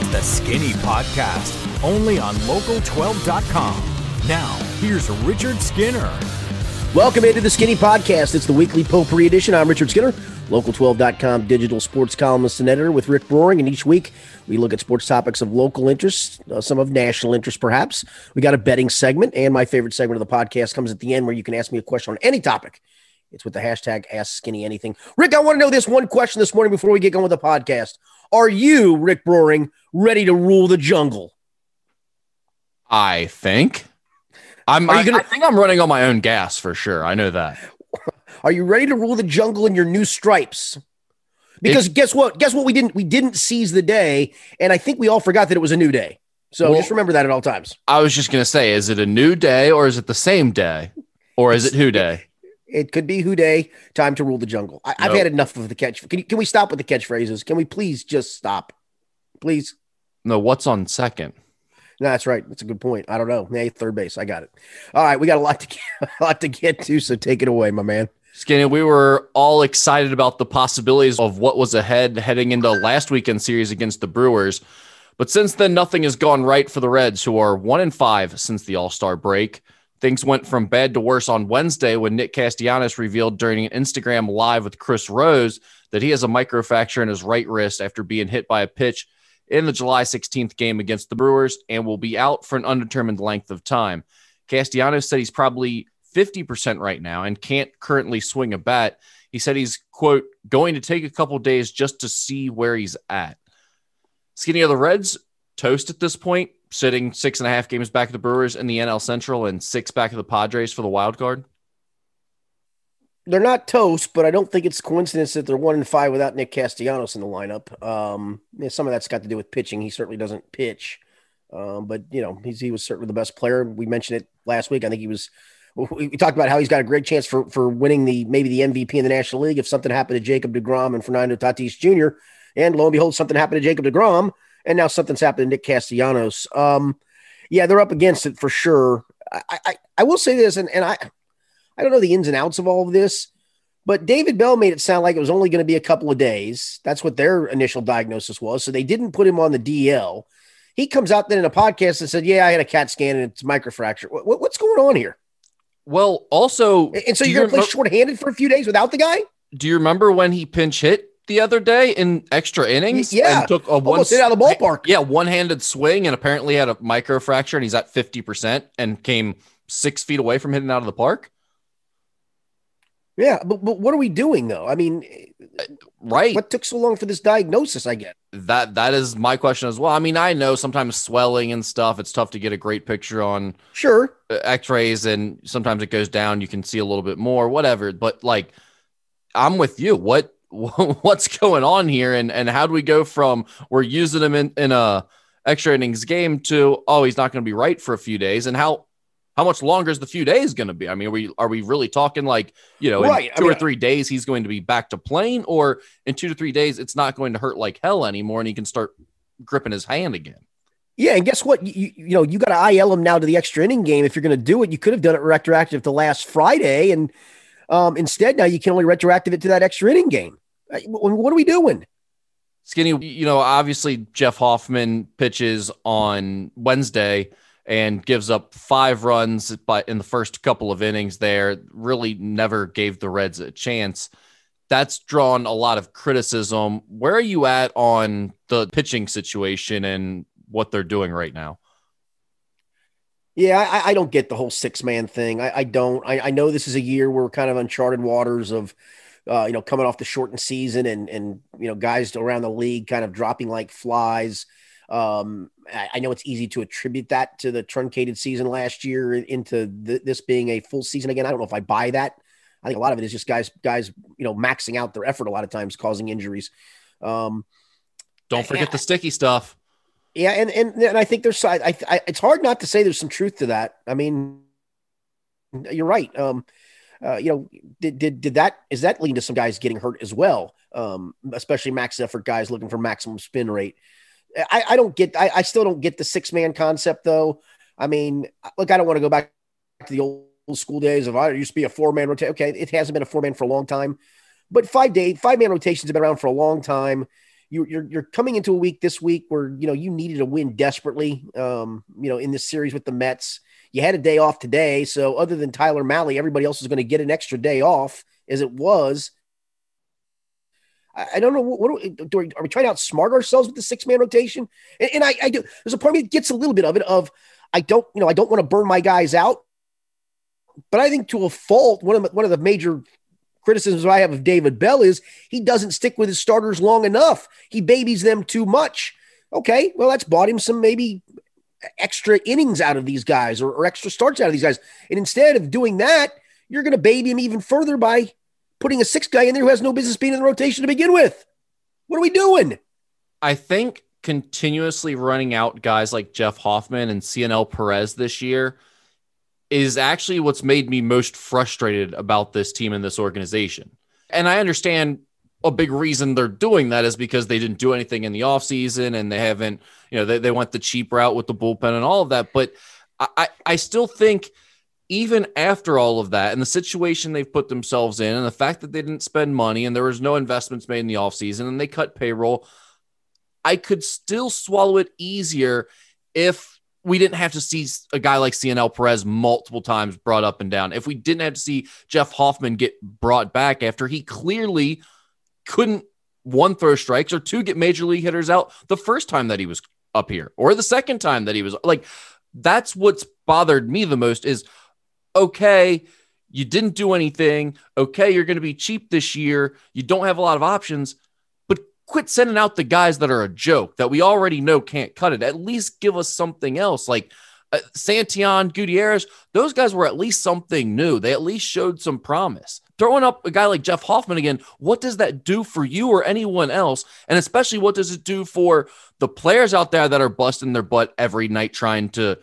It's the Skinny Podcast, only on local12.com. Now, here's Richard Skinner. Welcome into the Skinny Podcast. It's the weekly potpourri edition. I'm Richard Skinner, local12.com digital sports columnist and editor with Rick Broering. And each week we look at sports topics of local interest, uh, some of national interest, perhaps. We got a betting segment, and my favorite segment of the podcast comes at the end where you can ask me a question on any topic. It's with the hashtag Ask Skinny Anything. Rick, I want to know this one question this morning before we get going with the podcast. Are you, Rick Broering, ready to rule the jungle? I think. I'm. I, gonna, I think I'm running on my own gas for sure. I know that. Are you ready to rule the jungle in your new stripes? Because it's, guess what? Guess what? We didn't. We didn't seize the day, and I think we all forgot that it was a new day. So well, just remember that at all times. I was just gonna say, is it a new day or is it the same day, or is it who day? It could be who day. Time to rule the jungle. I, have had enough of the catch. Can, you, can we stop with the catchphrases? Can we please just stop, please? No. What's on second? No, that's right. That's a good point. I don't know. Yeah, third base. I got it. All right, we got a lot to get, a lot to get to. So take it away, my man. Skinny, we were all excited about the possibilities of what was ahead heading into last weekend series against the Brewers. But since then, nothing has gone right for the Reds, who are one in five since the All Star break. Things went from bad to worse on Wednesday when Nick Castellanos revealed during an Instagram live with Chris Rose that he has a microfracture in his right wrist after being hit by a pitch in the July 16th game against the Brewers and will be out for an undetermined length of time. Castellanos said he's probably 50% right now and can't currently swing a bat. He said he's, quote, going to take a couple days just to see where he's at. Skinny of the Reds, toast at this point, sitting six and a half games back of the Brewers in the NL Central and six back of the Padres for the wild card? They're not toast, but I don't think it's coincidence that they're one and five without Nick Castellanos in the lineup. Um, some of that's got to do with pitching. He certainly doesn't pitch, um, but you know he was certainly the best player. We mentioned it last week. I think he was. We talked about how he's got a great chance for for winning the maybe the MVP in the National League if something happened to Jacob Degrom and Fernando Tatis Jr. And lo and behold, something happened to Jacob Degrom and now something's happened to Nick Castellanos. Um, yeah, they're up against it for sure. I, I, I will say this, and, and I, I don't know the ins and outs of all of this, but David Bell made it sound like it was only going to be a couple of days. That's what their initial diagnosis was. So they didn't put him on the DL. He comes out then in a podcast and said, "Yeah, I had a CAT scan and it's microfracture." What, what's going on here? Well, also, and so you're going to play shorthanded for a few days without the guy? Do you remember when he pinch hit the other day in extra innings. Yeah, and took a one hit out of the ballpark. Yeah, one-handed swing and apparently had a microfracture and he's at fifty percent and came six feet away from hitting out of the park. Yeah, but, but what are we doing though? I mean, right? What took so long for this diagnosis? I get that. That is my question as well. I mean, I know sometimes swelling and stuff. It's tough to get a great picture on sure uh, X-rays, and sometimes it goes down. You can see a little bit more, whatever. But like, I'm with you. What what's going on here and and how do we go from we're using him in, in a extra innings game to oh he's not going to be right for a few days and how how much longer is the few days going to be? I mean, are we are we really talking like you know, right. in two I mean, or three days he's going to be back to playing, or in two to three days it's not going to hurt like hell anymore, and he can start gripping his hand again. Yeah, and guess what? You, you know you got to IL him now to the extra inning game. If you're going to do it, you could have done it retroactive to last Friday, and um, instead, now you can only retroactive it to that extra inning game. What are we doing? Skinny, you know, obviously Jeff Hoffman pitches on Wednesday and gives up five runs but in the first couple of innings there. Really never gave the Reds a chance. That's drawn a lot of criticism. Where are you at on the pitching situation and what they're doing right now? Yeah, I, I don't get the whole six man thing. I, I don't. I, I, know this is a year where we're kind of uncharted waters of, uh, you know, coming off the shortened season and and you know guys around the league kind of dropping like flies. Um, I, I know it's easy to attribute that to the truncated season last year into th- this being a full season again. I don't know if I buy that. I think a lot of it is just guys guys you know maxing out their effort a lot of times, causing injuries. Um, don't forget the sticky stuff. Yeah, and and, and I think there's I, I it's hard not to say there's some truth to that. I mean, you're right. Um, uh, you know, did did did that is that leading to some guys getting hurt as well? Um, especially max effort guys looking for maximum spin rate. I, I don't get I, I still don't get the six man concept though. I mean, look, I don't want to go back to the old school days of I used to be a four man rotation. Okay, it hasn't been a four man for a long time, but five day five man rotations have been around for a long time you, you're you're coming into a week this week where you know you needed a win desperately. Um, you know, in this series with the Mets, you had a day off today, so other than Tyler Mahle, everybody else is going to get an extra day off, as it was. I, don't know what, what do we, are we trying to outsmart ourselves with the six man rotation? And, and I, I do. There's a part of me that gets a little bit of it. Of I don't, you know, I don't want to burn my guys out, but I think to a fault, one of one of the major criticisms I have of David Bell is he doesn't stick with his starters long enough. He babies them too much. Okay, well, that's bought him some maybe extra innings out of these guys or, or extra starts out of these guys. And instead of doing that, you're going to baby him even further by putting a sixth guy in there who has no business being in the rotation to begin with. What are we doing? I think continuously running out guys like Jeff Hoffman and Cionel Perez this year is actually what's made me most frustrated about this team and this organization. And I understand a big reason they're doing that is because they didn't do anything in the offseason and they haven't, you know, they, they went the cheap route with the bullpen and all of that. But I, I still think even after all of that and the situation they've put themselves in and the fact that they didn't spend money and there was no investments made in the offseason and they cut payroll, I could still swallow it easier if we didn't have to see a guy like Cionel Perez multiple times brought up and down. If we didn't have to see Jeff Hoffman get brought back after he clearly couldn't one throw strikes or two get major league hitters out the first time that he was up here or the second time that he was like that's what's bothered me the most is okay you didn't do anything. Okay you're going to be cheap this year. You don't have a lot of options quit sending out the guys that are a joke that we already know can't cut it. At least give us something else. Like uh, Santillan, Gutierrez, those guys were at least something new. They at least showed some promise. Throwing up a guy like Jeff Hoffman again, what does that do for you or anyone else? And especially, what does it do for the players out there that are busting their butt every night trying to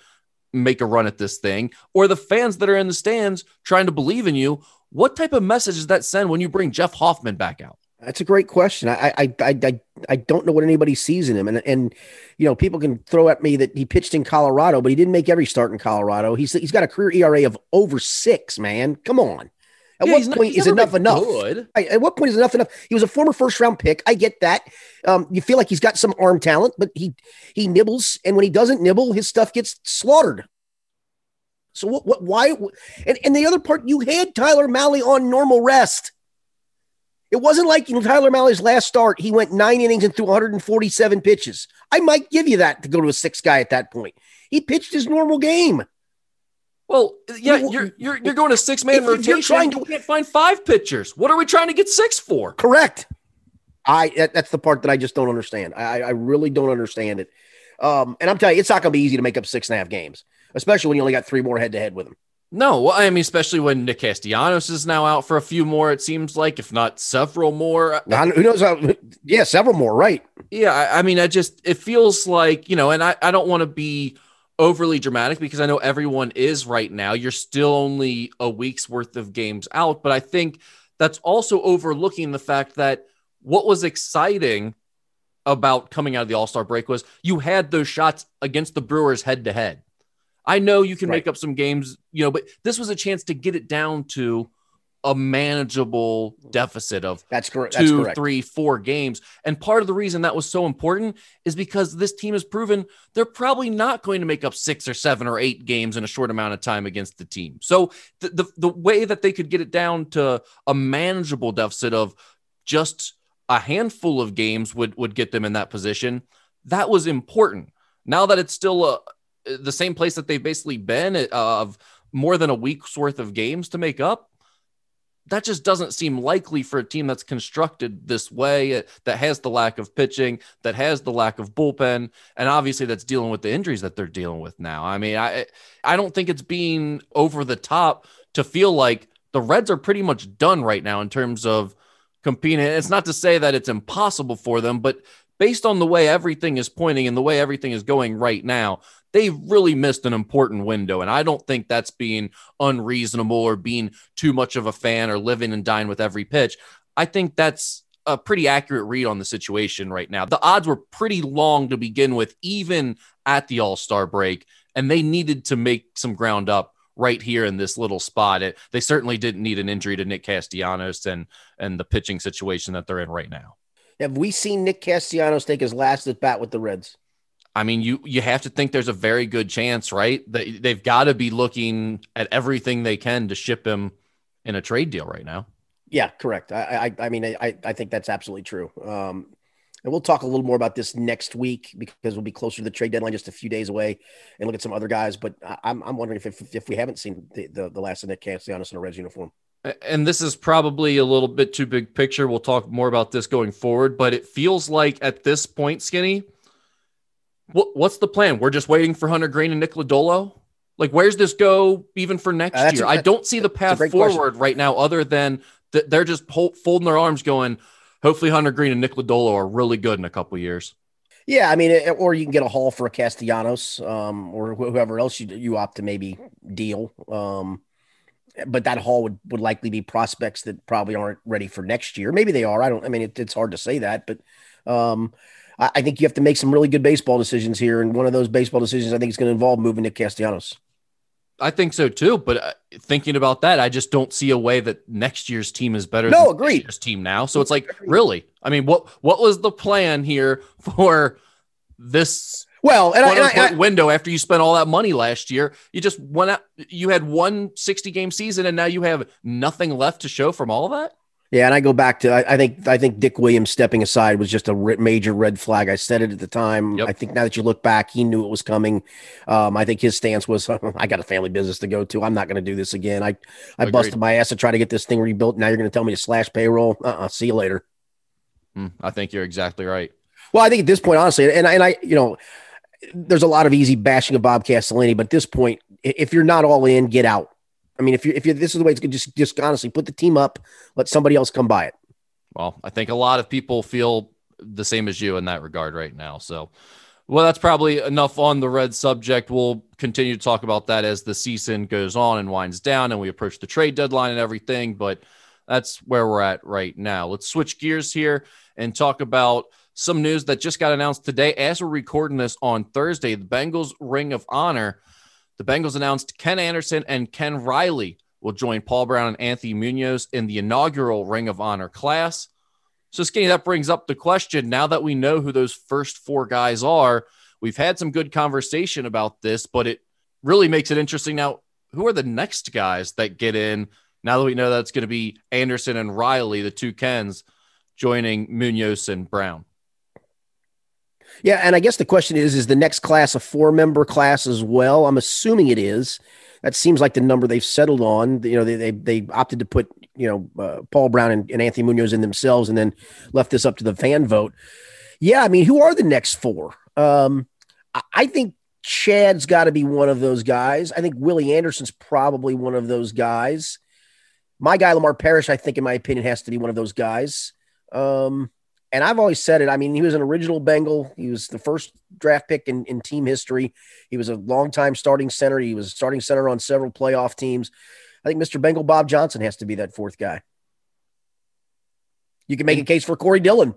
make a run at this thing, or the fans that are in the stands trying to believe in you? What type of message does that send when you bring Jeff Hoffman back out? That's a great question. I, I I I I don't know what anybody sees in him, and and you know people can throw at me that he pitched in Colorado, but he didn't make every start in Colorado. He's he's got a career ERA of over six. Man, come on. At yeah, what point not, is enough enough? Good. At what point is enough enough? He was a former first round pick. I get that. Um, you feel like he's got some arm talent, but he he nibbles, and when he doesn't nibble, his stuff gets slaughtered. So what? What? Why? And and the other part, you had Tyler Mahle on normal rest. It wasn't like Tyler Mahle's last start. He went nine innings and threw 147 pitches. I might give you that to go to a six guy at that point. He pitched his normal game. Well, yeah, you're you're, you're going to six man rotation. You're trying to, you can't find five pitchers. What are we trying to get six for? Correct. I that's the part that I just don't understand. I, I really don't understand it. Um, and I'm telling you, it's not going to be easy to make up six and a half games, especially when you only got three more head to head with them. No, well, I mean, especially when Nick Castellanos is now out for a few more, it seems like, if not several more. Now, who knows? How, yeah, several more, right? Yeah, I, I mean, I just, it feels like, you know, and I, I don't want to be overly dramatic because I know everyone is right now. You're still only a week's worth of games out, but I think that's also overlooking the fact that what was exciting about coming out of the All Star break was you had those shots against the Brewers head to head. I know you can right. make up some games, you know, but this was a chance to get it down to a manageable deficit of that's. Two, that's correct. three, four games. And part of the reason that was so important is because this team has proven they're probably not going to make up six or seven or eight games in a short amount of time against the team. So the, the, the way that they could get it down to a manageable deficit of just a handful of games would would get them in that position. That was important. Now that it's still a, the same place that they've basically been uh, of more than a week's worth of games to make up. That just doesn't seem likely for a team that's constructed this way, uh, that has the lack of pitching, that has the lack of bullpen, and obviously that's dealing with the injuries that they're dealing with now. I mean, I I don't think it's being over the top to feel like the Reds are pretty much done right now in terms of competing. It's not to say that it's impossible for them, but based on the way everything is pointing and the way everything is going right now, they really missed an important window. And I don't think that's being unreasonable or being too much of a fan or living and dying with every pitch. I think that's a pretty accurate read on the situation right now. The odds were pretty long to begin with, even at the All Star break, and they needed to make some ground up right here in this little spot. It, they certainly didn't need an injury to Nick Castellanos and and the pitching situation that they're in right now. Have we seen Nick Castellanos take his last at bat with the Reds? I mean, you you have to think there's a very good chance, right? That they've got to be looking at everything they can to ship him in a trade deal right now. Yeah, correct. I I, I mean, I I think that's absolutely true. Um, and we'll talk a little more about this next week because we'll be closer to the trade deadline, just a few days away, and look at some other guys. But I'm, I'm wondering if, if, if we haven't seen the, the, the last of Nick Castellanos in a Reds uniform. And this is probably a little bit too big picture. We'll talk more about this going forward, but it feels like at this point, Skinny, what, what's the plan? We're just waiting for Hunter Greene and Nick Lodolo? Like, where's this go even for next uh, year? I don't see the path forward question. right now other than th- they're just folding their arms going – hopefully Hunter Greene and Nick Lodolo are really good in a couple years. Yeah, I mean, or you can get a haul for a Castellanos, um, or whoever else you you opt to maybe deal. Um, but that haul would, would likely be prospects that probably aren't ready for next year. Maybe they are. I don't. I mean, it, it's hard to say that, but um, I, I, think you have to make some really good baseball decisions here, and one of those baseball decisions I think is going to involve moving Nick Castellanos. I think so too. But uh, thinking about that, I just don't see a way that next year's team is better. No, agree. Year's team now. So it's like, really? I mean, what what was the plan here for this? Well, and, I, and I, window after you spent all that money last year, you just went out. You had one 60 game season, and now you have nothing left to show from all of that. Yeah, and I go back to I, I, think I think Dick Williams stepping aside was just a major red flag. I said it at the time. Yep. I think now that you look back, he knew it was coming. Um, I think his stance was, I got a family business to go to. I'm not going to do this again. I I Agreed. busted my ass to try to get this thing rebuilt. Now you're going to tell me to slash payroll. Uh-uh, see you later. Mm, I think you're exactly right. Well, I think at this point, honestly, and and I, you know, there's a lot of easy bashing of Bob Castellini, but at this point, if you're not all in, get out. I mean, if you if you this is the way it's good, just just honestly put the team up, let somebody else come by it. Well, I think a lot of people feel the same as you in that regard right now. So, well, that's probably enough on the red subject. We'll continue to talk about that as the season goes on and winds down, and we approach the trade deadline and everything. But that's where we're at right now. Let's switch gears here and talk about some news that just got announced today. As we're recording this on Thursday, the Bengals Ring of Honor the Bengals announced Ken Anderson and Ken Riley will join Paul Brown and Anthony Munoz in the inaugural Ring of Honor class. So, Skinny, that brings up the question now that we know who those first four guys are, we've had some good conversation about this, but it really makes it interesting. Now, who are the next guys that get in now that we know that's going to be Anderson and Riley, the two Kens, joining Munoz and Brown? Yeah, and I guess the question is: Is the next class a four-member class as well? I'm assuming it is. That seems like the number they've settled on. You know, they they, they opted to put you know uh, Paul Brown and, and Anthony Munoz in themselves, and then left this up to the fan vote. Yeah, I mean, who are the next four? Um, I, I think Chad's got to be one of those guys. I think Willie Anderson's probably one of those guys. My guy Lamar Parrish, I think, in my opinion, has to be one of those guys. Um, and I've always said it. I mean, he was an original Bengal. He was the first draft pick in, in team history. He was a longtime starting center. He was a starting center on several playoff teams. I think Mr. Bengal Bob Johnson has to be that fourth guy. You can make a case for Corey Dillon.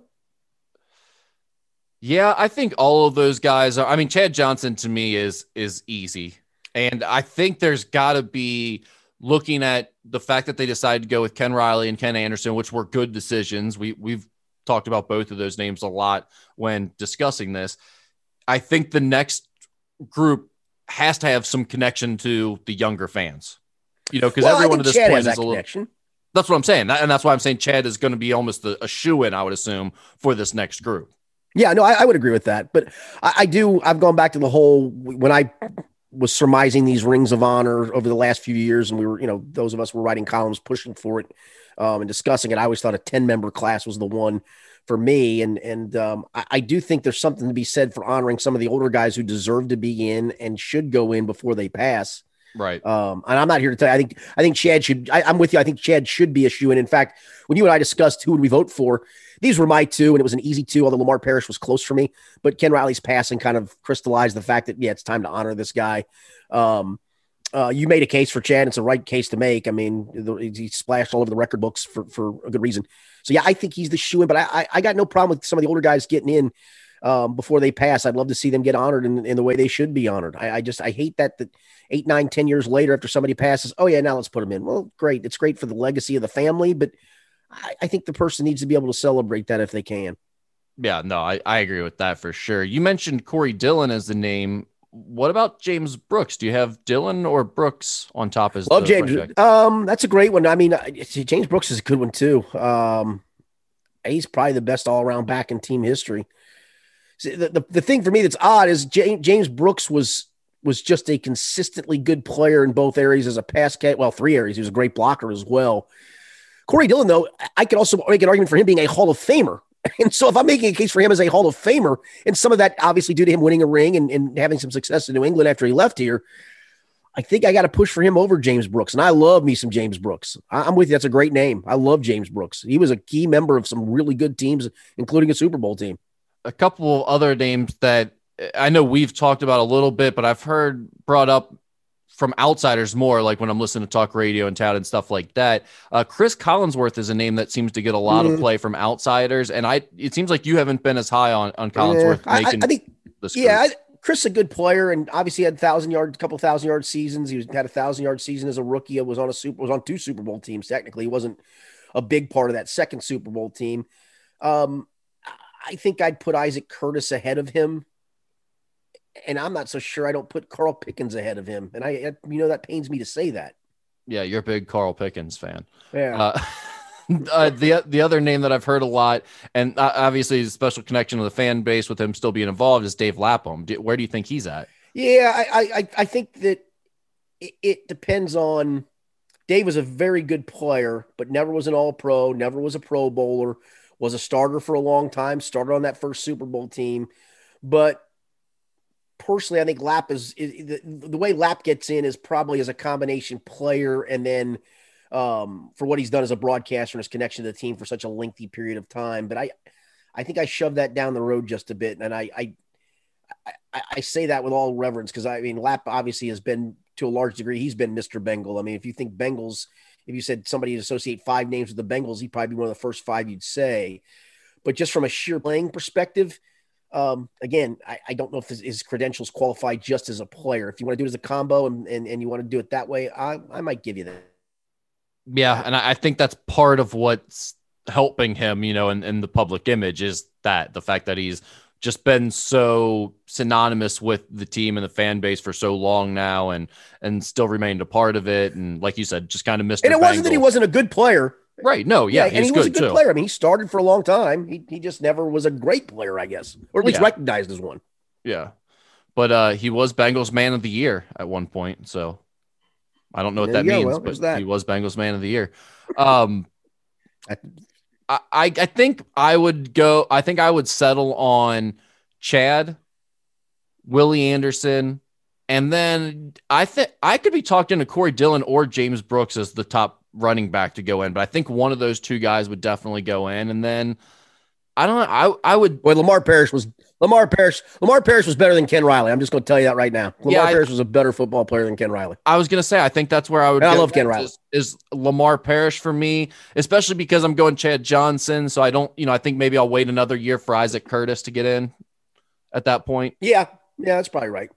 Yeah, I think all of those guys are. I mean, Chad Johnson to me is is easy, and I think there's got to be looking at the fact that they decided to go with Ken Riley and Ken Anderson, which were good decisions. We we've talked about both of those names a lot when discussing this. I think the next group has to have some connection to the younger fans, you know, because well, everyone at this Chad point is a little. Connection. That's what I'm saying, and that's why I'm saying Chad is going to be almost a, a shoe in, I would assume, for this next group. Yeah, no, I, I would agree with that, but I, I do. I've gone back to the whole when I was surmising these rings of honor over the last few years, and we were, you know, those of us were writing columns pushing for it um, and discussing it. I always thought a 10 member class was the one for me. And, and um, I, I, do think there's something to be said for honoring some of the older guys who deserve to be in and should go in before they pass. Right. Um, and I'm not here to tell you, I think, I think Chad should, I, am with you. I think Chad should be a shoe. And in fact, when you and I discussed who would we vote for, these were my two, and it was an easy two, although Lamar Parrish was close for me. But Ken Riley's passing kind of crystallized the fact that, yeah, it's time to honor this guy. Um, uh, you made a case for Chad. It's a right case to make. I mean, he splashed all over the record books for, for a good reason. So yeah, I think he's the shoe in. But I, I, I got no problem with some of the older guys getting in um, before they pass. I'd love to see them get honored in, in the way they should be honored. I, I, just I hate that that eight, nine, ten years later after somebody passes, oh yeah, now let's put them in. Well, great. It's great for the legacy of the family, but I, I think the person needs to be able to celebrate that if they can. Yeah, no, I, I agree with that for sure. You mentioned Corey Dillon as the name. What about James Brooks? Do you have Dillon or Brooks on top as love James? Um, that's a great one. I mean, James Brooks is a good one too. Um, he's probably the best all around back in team history. The, the, the thing for me that's odd is James, James Brooks was was just a consistently good player in both areas as a pass cat. Well, three areas. He was a great blocker as well. Corey Dillon, though, I could also make an argument for him being a Hall of Famer. And so if I'm making a case for him as a Hall of Famer, and some of that obviously due to him winning a ring and, and having some success in New England after he left here, I think I got to push for him over James Brooks. And I love me some James Brooks. I'm with you. That's a great name. I love James Brooks. He was a key member of some really good teams, including a Super Bowl team. A couple of other names that I know we've talked about a little bit, but I've heard brought up from outsiders more, like when I'm listening to talk radio and tout and stuff like that. Uh, Cris Collinsworth is a name that seems to get a lot mm. of play from outsiders, and I it seems like you haven't been as high on on Collinsworth yeah, making. I, I think, yeah, I, Chris a good player, and obviously had thousand yard, couple thousand yard seasons. He was, had a thousand yard season as a rookie. It Was on a super, was on two Super Bowl teams. Technically, he wasn't a big part of that second Super Bowl team. Um, I think I'd put Isaac Curtis ahead of him and I'm not so sure I don't put Carl Pickens ahead of him. And I, you know, that pains me to say that. Yeah, you're a big Carl Pickens fan. Yeah. Uh, uh, the the other name that I've heard a lot, and obviously a special connection to the fan base with him still being involved, is Dave Lapham. Do, where do you think he's at? Yeah, I I, I think that it, it depends on. Dave was a very good player, but never was an All Pro, never was a Pro Bowler, was a starter for a long time, started on that first Super Bowl team, but personally, I think Lap is, is the, the, way Lap gets in is probably as a combination player, and then um, for what he's done as a broadcaster and his connection to the team for such a lengthy period of time. But I, I think I shoved that down the road just a bit, and I, I, I, I say that with all reverence because I mean Lap obviously has been to a large degree he's been Mr. Bengal. I mean, if you think Bengals, if you said somebody associate five names with the Bengals, he'd probably be one of the first five you'd say. But just from a sheer playing perspective, um, again, I, I, don't know if his, his, credentials qualify just as a player. If you want to do it as a combo and, and, and you want to do it that way, I, I might give you that. Yeah. And I, think that's part of what's helping him, you know, in, in the public image is that the fact that he's just been so synonymous with the team and the fan base for so long now and and still remained a part of it. And like you said, just kind of missed. It. And it wasn't that he wasn't a good player. Right. No, yeah. yeah and he was a good too. player. I mean, he started for a long time. He, he just never was a great player, I guess, or at least yeah. recognized as one. Yeah. But uh, he was Bengals man of the year at one point. So I don't know what that means, but that. he was Bengals man of the year. Um, I, I, I think I would go, I think I would settle on Chad, Willie Anderson, and then I think I could be talked into Corey Dillon or James Brooks as the top running back to go in, but I think one of those two guys would definitely go in. And then I don't know. I I would. Well, Lamar Parrish was Lamar Parrish. Lamar Parrish was better than Ken Riley. I'm just going to tell you that right now. Lamar yeah, Parrish was a better football player than Ken Riley. I was going to say I think that's where I would. I love Ken Riley. Is, is, Lamar Parrish for me, especially because I'm going Chad Johnson. So I don't. You know, I think maybe I'll wait another year for Isaac Curtis to get in. At that point. Yeah. Yeah, that's probably right.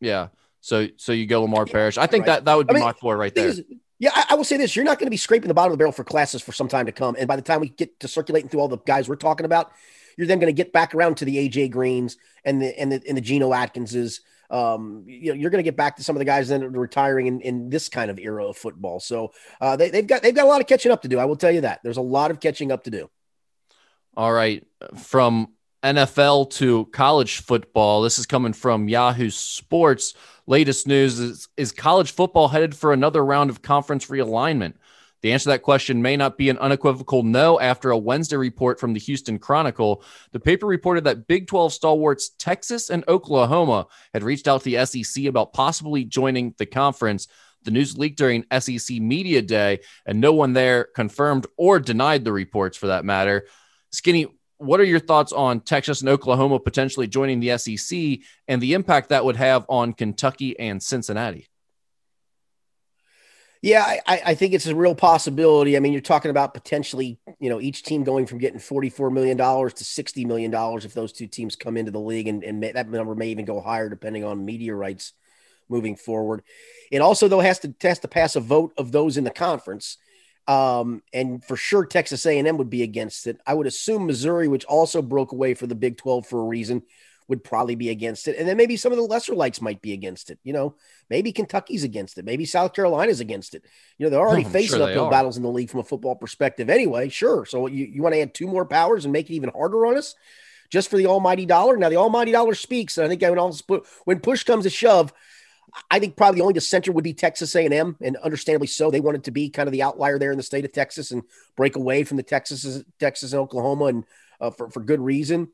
Yeah. So so you go Lamar Parrish. I think right. that that would be I mean, my floor right there. Is, yeah, I, I, will say this: you're not going to be scraping the bottom of the barrel for classes for some time to come. And by the time we get to circulating through all the guys we're talking about, you're then going to get back around to the AJ Greens and the and the and the Geno Atkinses. Um, you know, you're going to get back to some of the guys that are retiring in, in this kind of era of football. So uh, they, they've got they've got a lot of catching up to do. I will tell you that there's a lot of catching up to do. All right, from NFL to college football. This is coming from Yahoo Sports. Latest news is, is college football headed for another round of conference realignment? The answer to that question may not be an unequivocal no after a Wednesday report from the Houston Chronicle. The paper reported that Big 12 stalwarts Texas and Oklahoma had reached out to the SEC about possibly joining the conference. The news leaked during SEC Media Day, and no one there confirmed or denied the reports for that matter. Skinny, what are your thoughts on Texas and Oklahoma potentially joining the SEC and the impact that would have on Kentucky and Cincinnati? Yeah, I, I, think it's a real possibility. I mean, you're talking about potentially, you know, each team going from getting $44 million to $60 million if those two teams come into the league, and, and that number may even go higher depending on media rights moving forward. It also, though, has to, has to pass a vote of those in the conference. Um, and for sure, Texas A&M would be against it. I would assume Missouri, which also broke away for the Big 12 for a reason, would probably be against it. And then maybe some of the lesser lights might be against it. You know, maybe Kentucky's against it. Maybe South Carolina's against it. You know, they're already I'm facing sure uphill battles in the league from a football perspective anyway. Sure. So you, you want to add two more powers and make it even harder on us just for the almighty dollar? Now, the almighty dollar speaks. And I think I would also put, when push comes to shove, I think probably the only the center would be Texas A&M, and understandably so. They wanted to be kind of the outlier there in the state of Texas and break away from the Texas, Texas and Oklahoma, and uh, for for good reason.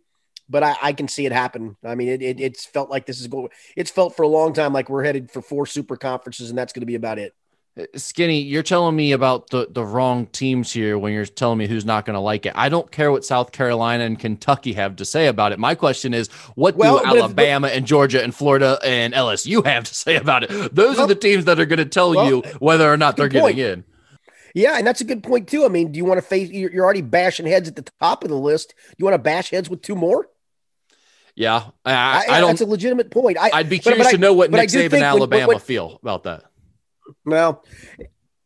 But I, I can see it happen. I mean, it, it it's felt like this is going. It's felt for a long time like we're headed for four super conferences, and that's going to be about it. Uh, Skinny, you're telling me about the, the wrong teams here when you're telling me who's not going to like it. I don't care what South Carolina and Kentucky have to say about it. My question is, what Well, do but Alabama and Georgia and Florida and LSU have to say about it? Those Well- are the teams that are going to tell well, you whether or not they're point. getting in. Yeah, and that's a good point too. I mean, do you want to face? You're already bashing heads at the top of the list. You want to bash heads with two more? Yeah, I, I, I, don't. That's a legitimate point. I, I'd be but- but curious I- to know what but Nick Saban think when- Alabama when- feel about that. Well,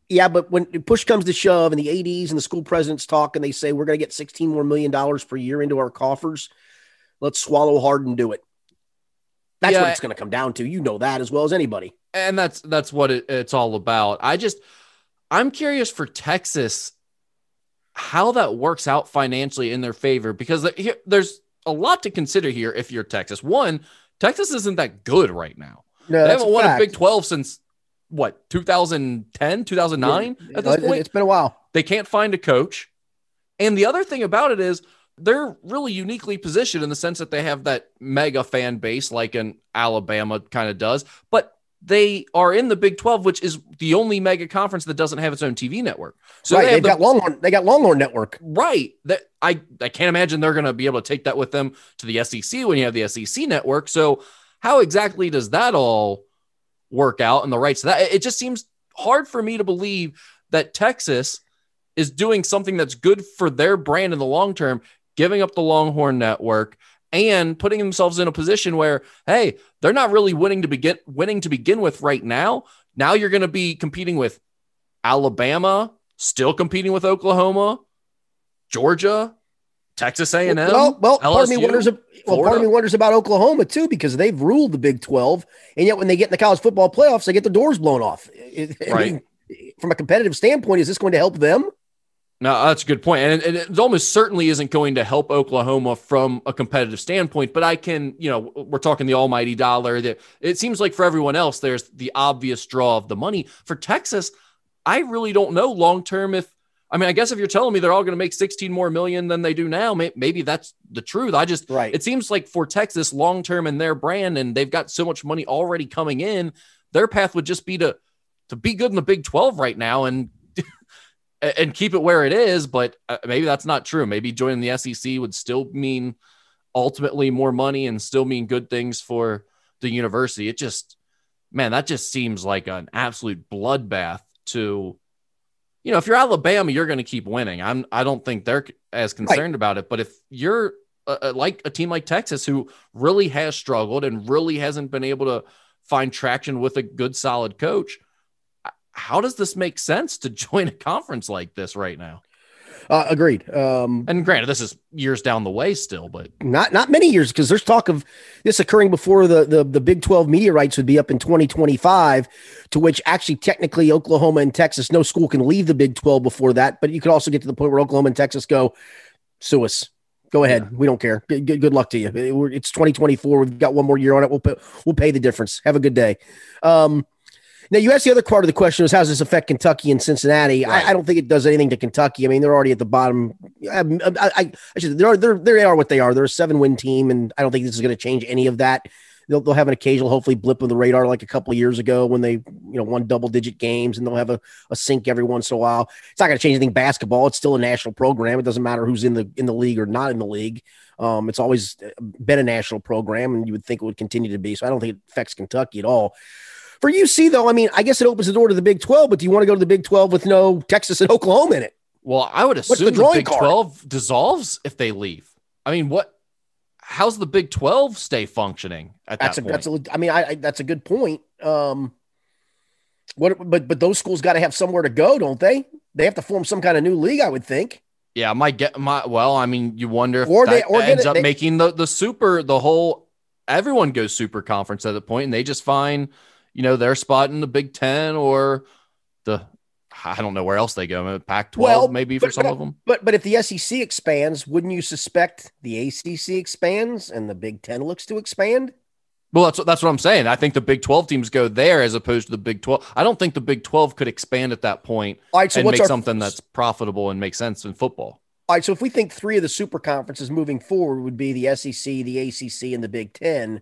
yeah, but when push comes to shove and the ADs and the school presidents talk and they say we're going to get 16 more million dollars per year into our coffers, let's swallow hard and do it. That's Yeah. what it's going to come down to. You know that as well as anybody. and that's that's what it, it's all about. I just I'm curious for Texas how that works out financially in their favor because there's a lot to consider here if you're Texas. One, Texas isn't that good right now. No, they haven't a won a. Big 12 since what 2010, 2009 at this It- point. It's been a while. They can't find a coach. And the other thing about it is they're really uniquely positioned in the sense that they have that mega fan base like an Alabama kind of does, but they are in the Big 12, which is the only mega conference that doesn't have its own TV network. So right, they have the, got Longhorn. They got Longhorn Network. right that I, I can't imagine they're going to be able to take that with them to the SEC when you have the SEC network. So how exactly does that all work out and the rights to that? It just seems hard for me to believe that Texas is doing something that's good for their brand in the long term, giving up the Longhorn network and putting themselves in a position where, hey, they're not really winning to begin winning to begin with right now. Now you're going to be competing with Alabama, still competing with Oklahoma, Georgia, Texas A&M. Well, well, part of me wonders. Well, part of me wonders about Oklahoma too because they've ruled the Big Twelve, and yet when they get in the college football playoffs, they get the doors blown off. I- I Right. mean, from a competitive standpoint, is this going to help them? No, that's a good. And, and it almost certainly isn't going to help Oklahoma from a competitive standpoint, but I can, you know, we're talking the almighty dollar that it seems like for everyone else, there's the obvious draw of the money. For Texas, I really don't know long term if, I mean, I guess if you're telling me they're all going to make 16 more million than they do now, may, maybe that's the truth. I just, Right. it seems like for Texas long term in their brand, and they've got so much money already coming in, their path would just be to, to be good in the Big 12 right now and and keep it where it is. But uh, maybe that's not true. Maybe joining the SEC would still mean ultimately more money and still mean good things for the university. It just, man, that just seems like an absolute bloodbath to, you know, if you're Alabama, you're going to keep winning. I'm, I don't think they're as concerned about it. But if you're uh, uh, like a team like Texas, who really has struggled and really hasn't been able to find traction with a good, solid coach, how does this make sense to join a conference like this right now? Uh, agreed. Um, And granted, this is years down the way still, but not not many years because there's talk of this occurring before the, the the Big 12 media rights would be up in 2025 to which actually technically Oklahoma and Texas no school can leave the Big 12 before that but you could also get to the point where Oklahoma and Texas go sue us. Go ahead. We don't care. Good, good, good luck to you. It- it's 2024 we've got one more year on it. We'll pay, we'll pay the difference. Have a good day. Um now you asked the other part of the question was how does this affect Kentucky and Cincinnati? Right. I, I don't think it does anything to Kentucky. I mean, they're already at the bottom. I, I, I, I should, they're, they're, they are what they are. They're a seven win team, and I don't think this is going to change any of that. They'll, they'll have an occasional, hopefully, blip on the radar like a couple of years ago when they, you know, won double digit games, and they'll have a, a sink every once in a while. It's not going to change anything basketball. It's still a national program. It doesn't matter who's in the in the league or not in the league. Um, it's always uh, been a national program, and you would think it would continue to be. So I don't think it affects Kentucky at all. For UC, though, I mean, I guess it opens the door to the Big 12, but do you want to go to the Big 12 with no Texas and Oklahoma in it? well, I would the assume the, drawing Big card? 12 dissolves if they leave. I mean, what? How's the Big 12 stay functioning at That's a, that point? that's a, I mean, I, I that's a good point. Um, what, but, but those schools got to have somewhere to go, don't they? they have to form some kind of new league, I would think. Yeah, my get my well, I mean, you wonder if Or that they- or ends up they- making the the super the whole everyone goes super conference at the point and they just find you know their spot in the Big Ten or the I don't know where else they go. Pac twelve Well, maybe for but- some but- of them. But but if the SEC expands, wouldn't you suspect the ACC expands and the Big Ten looks to expand? Well, that's what that's what I'm saying. I think the Big Twelve teams go there as opposed to the Big Twelve. I don't think the Big Twelve could expand at that point All right, so and make our something that's profitable and makes sense in football. all right? So if we think three of the super conferences moving forward would be the SEC, the ACC, and the Big Ten,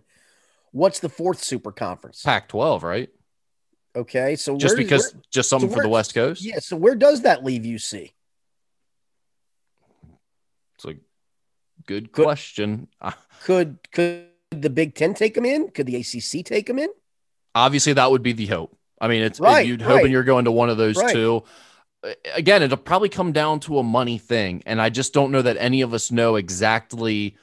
what's the fourth super conference? Pac twelve, right? Okay, so Just where- because where- just something so for the West Coast. yeah. So where does that leave UC? It's a good Good- question. Could could the Big Ten take them in? Could the ACC take them in? obviously that would be the hope. I mean, it's Right, you'd hoping right. you're going to one of those Right. two. Again, it'll probably come down to a money thing, and I just don't know that any of us know exactly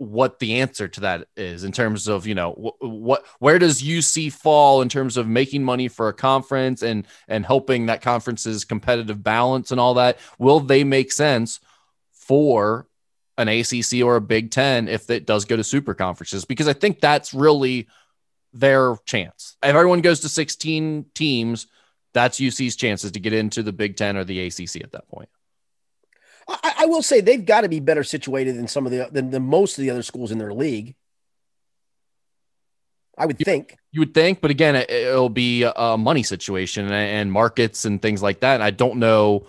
what the answer to that is in terms of you know wh- what where does UC fall in terms of making money for a conference and and helping that conference's competitive balance and all that. Will they make sense for an ACC or a Big Ten if it does go to super conferences? Because I think that's really their chance. If everyone goes to 16 teams, that's UC's chances to get into the Big Ten or the ACC at that point. I, I will say they've got to be better situated than some of the than, than most of the other schools in their league. I would think. You would think, but again, it, it'll be a money situation and, and markets and things like that. And I don't know.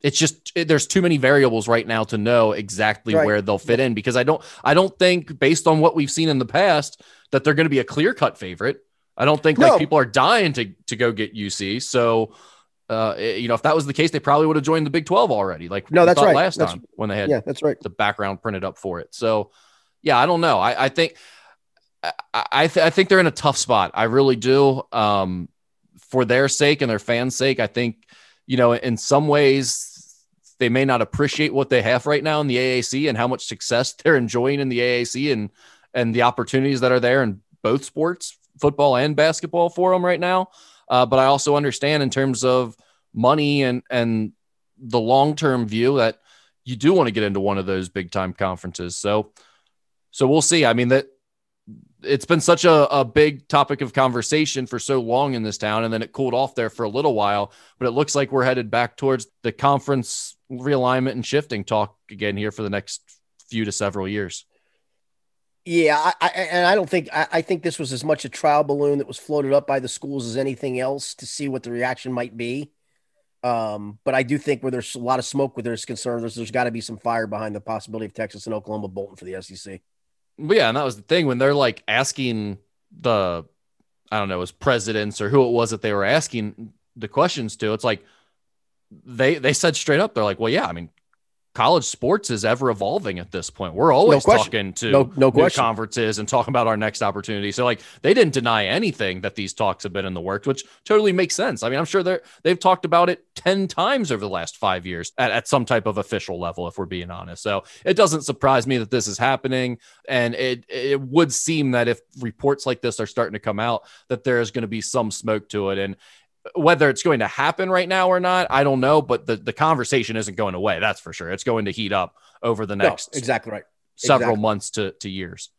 It's just it, there's too many variables right now to know exactly Right. where they'll fit in because I don't I don't think based on what we've seen in the past that they're going to be a clear cut favorite. I don't think No. like people are dying to to go get UC. So, uh, you know, if that was the case, they probably would have joined the Big Twelve already. Like No, that's right. last That's- time when they had Yeah, that's right. the background printed up for it. So, yeah, I don't know. I, I think I I, th- I think they're in a tough spot. I really do. Um, for their sake and their fans' sake, I think you know in some ways they may not appreciate what they have right now in the AAC and how much success they're enjoying in the AAC and and the opportunities that are there in both sports, football and basketball for them right now. Uh, but I also understand in terms of money and and the long term view that you do want to get into one of those big time conferences. So, so we'll see. I mean that it's been such a, a big topic of conversation for so long in this town, and then it cooled off there for a little while. But it looks like we're headed back towards the conference realignment and shifting talk again here for the next few to several years. Yeah, I, I, and I don't think I, I think this was as much a trial balloon that was floated up by the schools as anything else to see what the reaction might be. Um, but I do think where there's a lot of smoke where there's concern, there's, there's got to be some fire behind the possibility of Texas and Oklahoma bolting for the SEC. But yeah, and that was the thing when they're like asking the, I don't know, as presidents or who it was that they were asking the questions to. It's like they they said straight up, they're like, well, yeah, I mean, college sports is ever evolving at this point. We're always question. talking to No- no new conferences and talking about our next opportunity. So like they didn't deny anything that these talks have been in the works, which totally makes sense. I mean, I'm sure they're they've talked about it 10 times over the last five years at, at some type of official level, if we're being honest. So it doesn't surprise me that this is happening. And it it would seem that if reports like this are starting to come out, that there is going to be some smoke to it. And whether it's going to happen right now or not, I don't know. But the, the conversation isn't going away. That's for sure. It's going to heat up over the No, next exactly right. several exactly. months to, to years.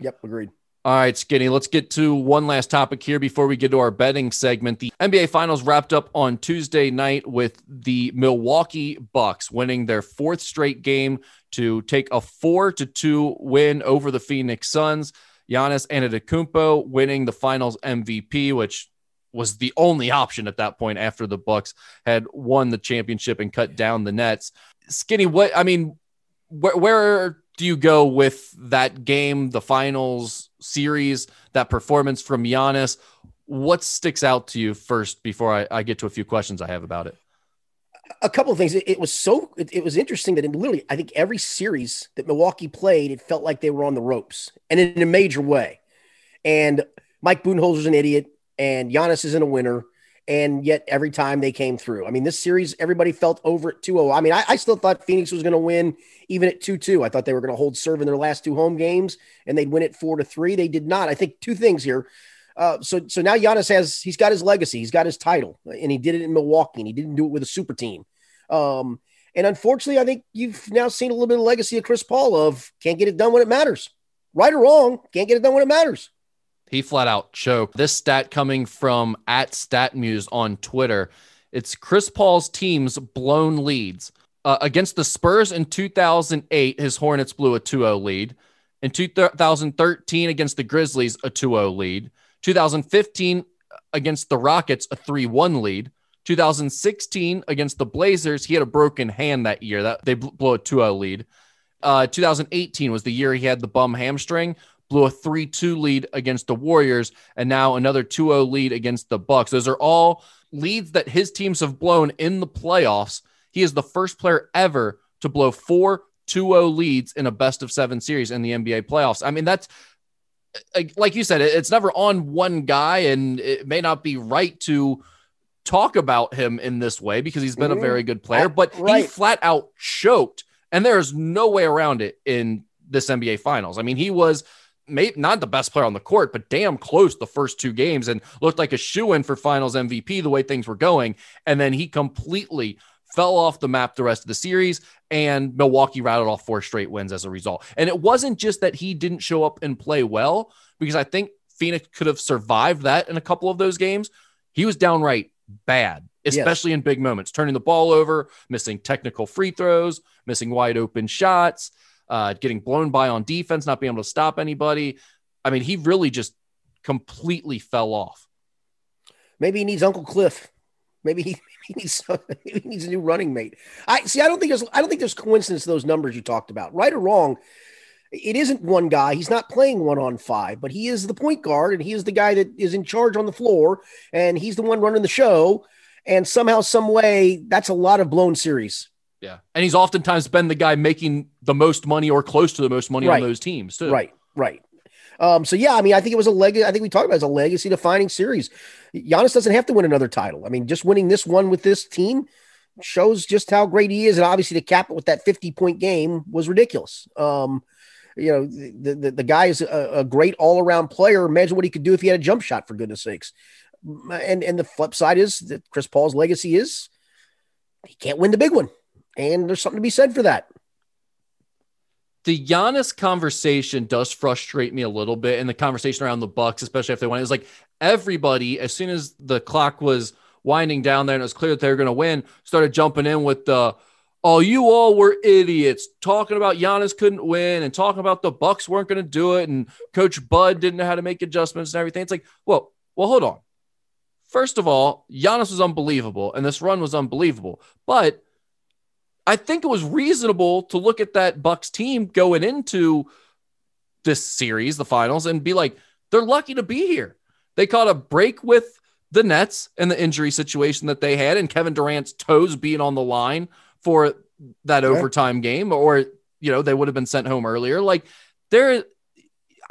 Yep, agreed. All right, Skinny, let's get to one last topic here before we get to our betting segment. The NBA Finals wrapped up on Tuesday night with the Milwaukee Bucks winning their fourth straight game to take a 4 to 2 win over the Phoenix Suns. Giannis Antetokounmpo winning the Finals MVP, which was the only option at that point after the Bucks had won the championship and cut down the Nets. Skinny, what I mean, where, do you go with that game, the finals series, that performance from Giannis? What sticks out to you first before I, I get to a few questions I have about it? A couple of things. It, it was so it, it was interesting that in literally, I think every series that Milwaukee played, it felt like they were on the ropes and in a major way. And Mike Budenholzer's an idiot, and Giannis isn't a winner. And yet, every time they came through, I mean, this series, everybody felt over at 2 0. I mean, I, I still thought Phoenix was going to win even at 2 2. I thought they were going to hold serve in their last two home games and they'd win it 4 to 3. They did not. I think two things here. Uh, so so now Giannis has he's got his legacy, he's got his title, and he did it in Milwaukee, and he didn't do it with a super team. Um, and unfortunately, I think you've now seen a little bit of legacy of Chris Paul of can't get it done when it matters. Right or wrong, can't get it done when it matters. He flat out choked. This stat coming from at StatMuse on Twitter. It's Chris Paul's team's blown leads. Uh, against the Spurs in 2008, his Hornets blew a 2 0 lead. In 2013, against the Grizzlies, a 2 0 lead. 2015, against the Rockets, a 3 1 lead. 2016 against the Blazers, he had a broken hand that year. That they blew a 2-0 lead. Uh, 2018 was the year he had the bum hamstring, blew a 3-2 lead against the Warriors, and now another 2-0 lead against the Bucks. Those are all leads that his teams have blown in the playoffs. He is the first player ever to blow four 2-0 leads in a best of seven series in the NBA playoffs. I mean, that's like you said, it's never on one guy, and it may not be right to talk about him in this way because he's been mm-hmm. a very good player, but right. he flat out choked, and there is no way around it in this NBA Finals. I mean, he was maybe not the best player on the court, but damn close the first two games and looked like a shoe in for Finals MVP the way things were going, and then he completely fell off the map the rest of the series, and Milwaukee rattled off four straight wins as a result. And it wasn't just that he didn't show up and play well, because I think Phoenix could have survived that in a couple of those games. He was downright bad, especially yes. in big moments, turning the ball over, missing technical free throws, missing wide open shots, uh, getting blown by on defense, not being able to stop anybody. I mean, he really just completely fell off. Maybe he needs Uncle Cliff. Maybe he, he needs maybe he needs a new running mate. I see. I don't think there's I don't think there's coincidence those numbers you talked about. Right or wrong, it isn't one guy. He's not playing one on five, but he is the point guard and he is the guy that is in charge on the floor and he's the one running the show. And somehow, some way, that's a lot of blown series. Yeah. And he's oftentimes been the guy making the most money or close to the most money right. on those teams, too. Right, right. Um, so yeah, I mean, I think it was a leg. I think we talked about it as a legacy defining series. Giannis doesn't have to win another title. I mean, just winning this one with this team shows just how great he is, and obviously to cap it with that fifty point game was ridiculous. Um, you know, the, the, the guy is a, a great all around player. Imagine what he could do if he had a jump shot, for goodness sakes. And, and the flip side is that Chris Paul's legacy is he can't win the big one. And there's something to be said for that. The Giannis conversation does frustrate me a little bit, and the conversation around the Bucks, especially if they won, is like everybody, as soon as the clock was winding down there and it was clear that they were going to win, started jumping in with the oh, you all were idiots talking about Giannis couldn't win and talking about the Bucks weren't going to do it and Coach Bud didn't know how to make adjustments and everything. It's like, well, well, hold on. First of all, Giannis was unbelievable and this run was unbelievable, but I think it was reasonable to look at that Bucks team going into this series, the finals, and be like, they're lucky to be here. They caught a break with the Nets and the injury situation that they had, and Kevin Durant's toes being on the line for that overtime game, or you know they would have been sent home earlier. Like there,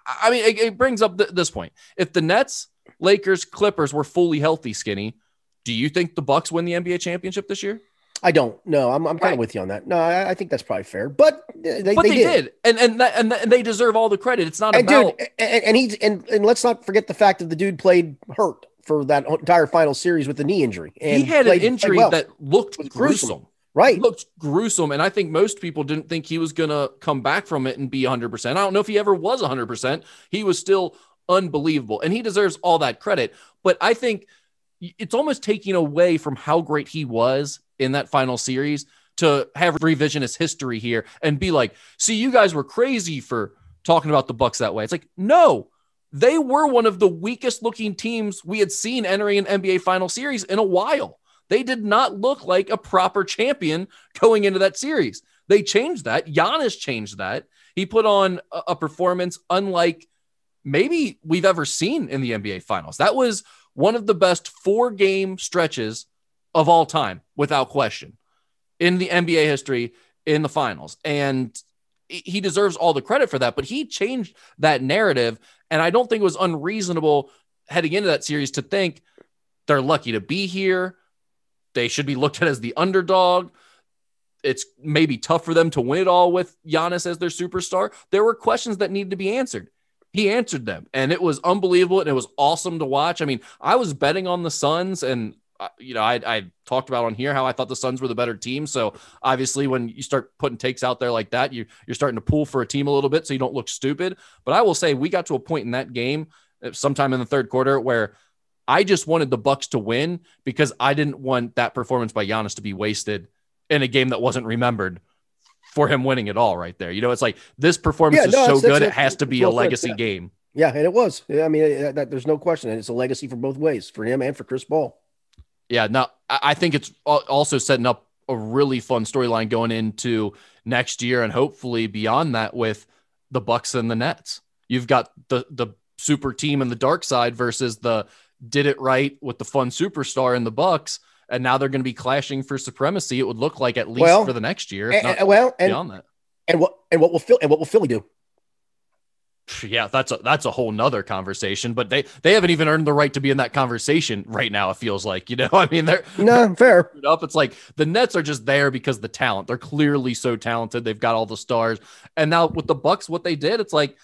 I mean, it, it brings up th- this point: if the Nets, Lakers, Clippers were fully healthy, skinny, do you think the Bucks win the NBA championship this year? I don't. No, I'm, I'm kind of with you on that. No, I, I, think that's probably fair. But they, but they, they did. did. and and that, and, and they deserve all the credit. It's not and about dude, and, and he's and, and let's not forget the fact that the dude played hurt for that entire final series with the knee injury. And he had an injury well. that looked gruesome. gruesome. Right. looked gruesome. And I think most people didn't think he was going to come back from it and be 100%. I don't know if he ever was 100%. He was still unbelievable and he deserves all that credit. But I think it's almost taking away from how great he was in that final series to have revisionist history here and be like, see, you guys were crazy for talking about the Bucks that way. It's like, no, they were one of the weakest looking teams we had seen entering an NBA final series in a while. They did not look like a proper champion going into that series. They changed that. Giannis changed that. He put on a, a performance unlike maybe we've ever seen in the NBA Finals. That was one of the best four game stretches of all time, without question, in the NBA history in the finals. And he deserves all the credit for that, but he changed that narrative. And I don't think it was unreasonable heading into that series to think they're lucky to be here. They should be looked at as the underdog. It's maybe tough for them to win it all with Giannis as their superstar. There were questions that needed to be answered. he answered them, and it was unbelievable, and it was awesome to watch. I mean, I was betting on the Suns, and you know, I, I talked about on here how I thought the Suns were the better team. So obviously, when you start putting takes out there like that, you you're starting to pull for a team a little bit, so you don't look stupid. But I will say, we got to a point in that game, uh, sometime in the third quarter, where I just wanted the Bucks to win because I didn't want that performance by Giannis to be wasted in a game that wasn't remembered for him winning it all right there. You know, it's like this performance yeah, is no, so good, it has to be a legacy yeah. game. Yeah, and it was. Yeah, I mean, that, there's no question. And it's a legacy for both ways, for him and for Chris Paul. Yeah, now I think it's also setting up a really fun storyline going into next year and hopefully beyond that with the Bucks and the Nets. You've got the the super team and the dark side versus the did it right with the fun superstar in the Bucks and now they're going to be clashing for supremacy. It would look like at least well, for the next year. And, well, and, beyond that. And what and what will Philly and what will Philly do? Yeah, that's a that's a whole nother conversation. But they they haven't even earned the right to be in that conversation right now. It feels like you know. I mean, they're no fair up. It's like the Nets are just there because the talent. They're clearly so talented. They've got all the stars. And now with the Bucks, what they did, it's like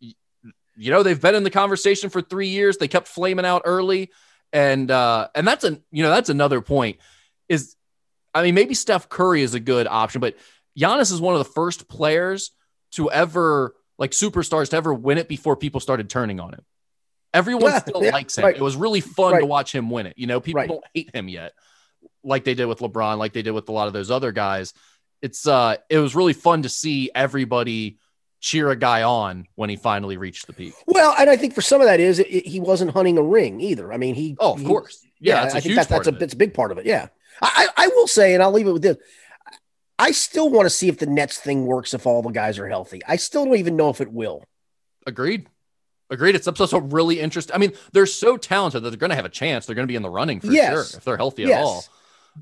you know they've been in the conversation for three years. They kept flaming out early and uh, and that's a you know that's another point. Is I mean maybe Steph Curry is a good option, but Giannis is one of the first players to ever like superstars to ever win it before people started turning on him. Everyone yeah, still yeah, likes him. Right. It was really fun right. to watch him win it. You know, people right. don't hate him yet, like they did with LeBron, like they did with a lot of those other guys. It's uh, it was really fun to see everybody cheer a guy on when he finally reached the peak. Well, and I think for some of that is it, it, he wasn't hunting a ring either. I mean, he. Oh, of he, course. Yeah, yeah I think that, that's a that's a big part of it. Yeah, I, I will say, and I'll leave it with this. I still want to see if the Nets thing works if all the guys are healthy. I still don't even know if it will. Agreed. Agreed. It's also really interesting. I mean, they're so talented that they're going to have a chance. They're going to be in the running for yes. sure if they're healthy yes. at all.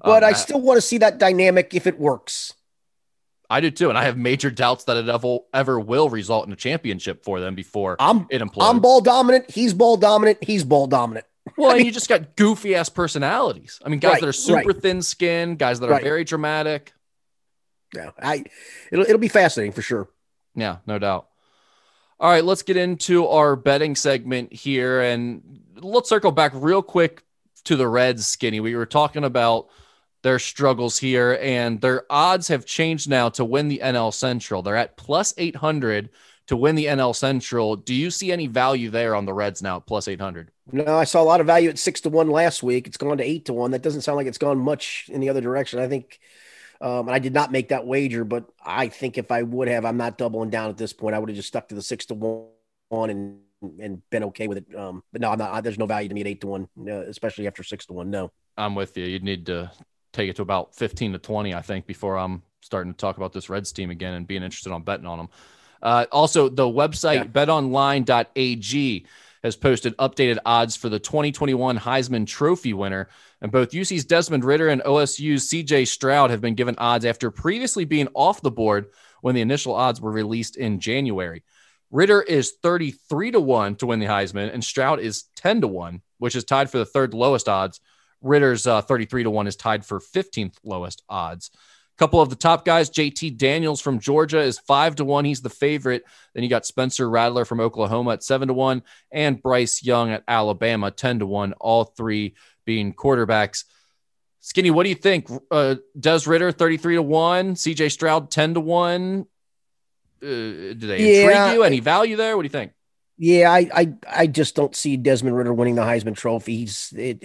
But um, I still want to see that dynamic if it works. I do too, and I have major doubts that it ever, ever will result in a championship for them before I'm, it implodes. I'm ball dominant. He's ball dominant. He's ball dominant. Well, I mean, you just got goofy ass personalities. I mean, guys right, that are super right. thin skinned, guys that are right. very dramatic. Yeah, I it'll it'll be fascinating for sure. Yeah, no doubt. All right, let's get into our betting segment here, and let's circle back real quick to the Reds. Skinny, we were talking about their struggles here, and their odds have changed now to win the NL Central. They're at plus 800 to win the NL Central. Do you see any value there on the Reds now at plus 800? No, I saw a lot of value at six to one last week. It's gone to eight to one. That doesn't sound like it's gone much in the other direction. I think, um, and I did not make that wager, but I think if I would have, I'm not doubling down at this point. I would have just stuck to the six to one and and been okay with it. Um, but no, I'm not. There's no value to me at eight to one, uh, especially after six to one. No, I'm with you. You'd need to take it to about 15 to 20, I think, before I'm starting to talk about this Reds team again and being interested on betting on them. Uh, also, the website yeah. betonline.ag has posted updated odds for the 2021 Heisman Trophy winner. And both UC's Desmond Ridder and OSU's CJ Stroud have been given odds after previously being off the board when the initial odds were released in January. Ridder is 33 to 1 to win the Heisman, and Stroud is 10 to 1, which is tied for the third lowest odds Ridder's uh, 33 to 1 is tied for 15th lowest odds. Couple of the top guys, JT Daniels from Georgia is 5 to 1. He's the favorite. Then you got Spencer Rattler from Oklahoma at 7 to 1 and Bryce Young at Alabama 10 to 1, all three being quarterbacks. Skinny, what do you think? Uh, Des Ridder 33 to 1, CJ Stroud 10 to 1. Uh, do they yeah, intrigue you? Any value there? What do you think? Yeah, I, I I just don't see Desmond Ridder winning the Heisman Trophy. He's it,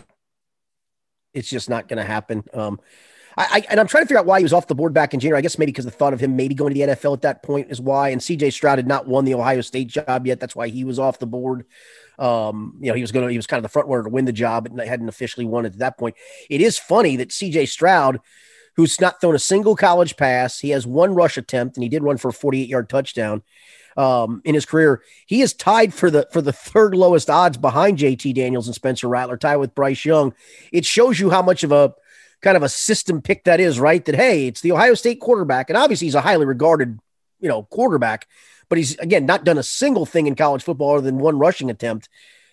it's just not going to happen. Um, I, I, and I'm trying to figure out why he was off the board back in January. I guess maybe because the thought of him maybe going to the NFL at that point is why. And CJ Stroud had not won the Ohio State job yet. That's why he was off the board. Um, you know, he was going to, he was kind of the front runner to win the job, but hadn't officially won it at that point. It is funny that CJ Stroud, who's not thrown a single college pass, he has one rush attempt, and he did run for a 48 yard touchdown um, in his career. He is tied for the for the third lowest odds behind JT Daniels and Spencer Rattler, tied with Bryce Young. It shows you how much of a kind of a system pick that is, right? That hey, it's the Ohio State quarterback, and obviously he's a highly regarded, you know, quarterback, but he's again not done a single thing in college football other than one rushing attempt.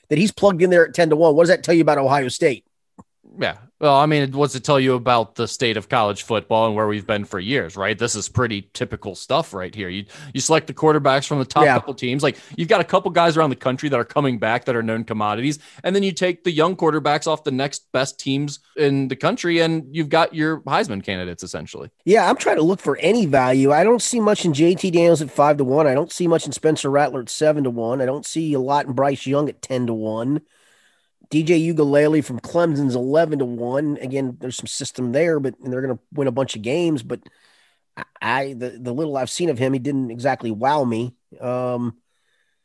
That he's plugged in there at ten to one. What does that tell you about Ohio State? Yeah. Well, I mean, what's it tell you about the state of college football and where we've been for years, right? This is pretty typical stuff right here. You you select the quarterbacks from the top Yeah. couple teams. Like you've got a couple guys around the country that are coming back that are known commodities, and then you take the young quarterbacks off the next best teams in the country, and you've got your Heisman candidates essentially. Yeah, I'm trying to look for any value. I don't see much in JT Daniels at five to one. I don't see much in Spencer Rattler at seven to one. I don't see a lot in Bryce Young at ten to one. DJ Uiagalelei from Clemson's eleven to one. Again, there's some system there, but and they're going to win a bunch of games. But I, the the little I've seen of him, he didn't exactly wow me. Um,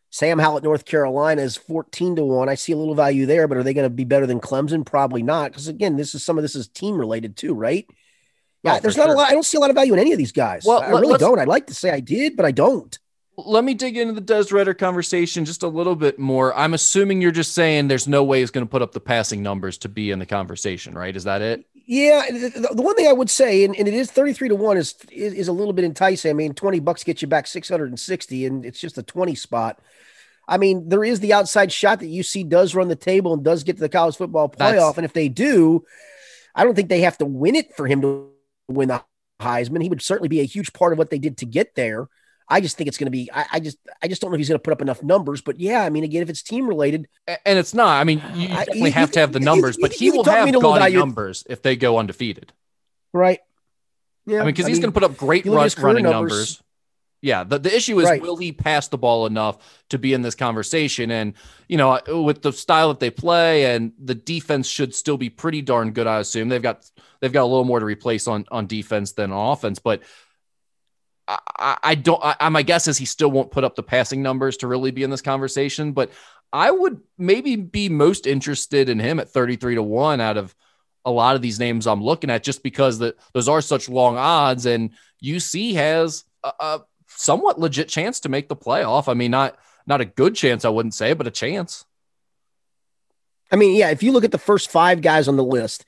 Sam Howell at North Carolina is 14 to 1. I see a little value there, but are they going to be better than Clemson? Probably not. Because again, this is some of this is team related too, right? Yeah, Oh, there's not sure. a lot. I don't see a lot of value in any of these guys. Well, I let- really don't. I'd like to say I did, but I don't. Let me dig into the Des Ridder conversation just a little bit more. I'm assuming you're just saying there's no way he's going to put up the passing numbers to be in the conversation, right? Is that it? Yeah, the, the- one thing I would say, and, and it is 33 to 1 is, is is a little bit enticing. I mean, 20 bucks gets you back 660, and it's just a 20 spot. I mean, there is the outside shot that UC does run the table and does get to the college football playoff. That's- and if they do, I don't think they have to win it for him to win the Heisman. He would certainly be a huge part of what they did to get there. I just think it's going to be. I, I just, I just don't know if he's going to put up enough numbers. But yeah, I mean, again, if it's team related, And it's not. I mean, you I- you- have to have the numbers, you- but he will have gaudy numbers if they go undefeated. right? Yeah, I mean, because he's going to put up great you look at run, running numbers- numbers. Yeah, the, the issue is Right. will he pass the ball enough to be in this conversation? And you know, with the style that they play and the defense should still be pretty darn good. I assume they've got they've got a little more to replace on on defense than on offense, but. I, I- don't. I, my guess is he still won't put up the passing numbers to really be in this conversation. But I would maybe be most interested in him at thirty three to one out of a lot of these names I'm looking at, just because that those are such long odds, and UC has a, a somewhat legit chance to make the playoff. I mean, not not a good chance, I wouldn't say, but a chance. I mean, yeah, if you look at the first five guys on the list,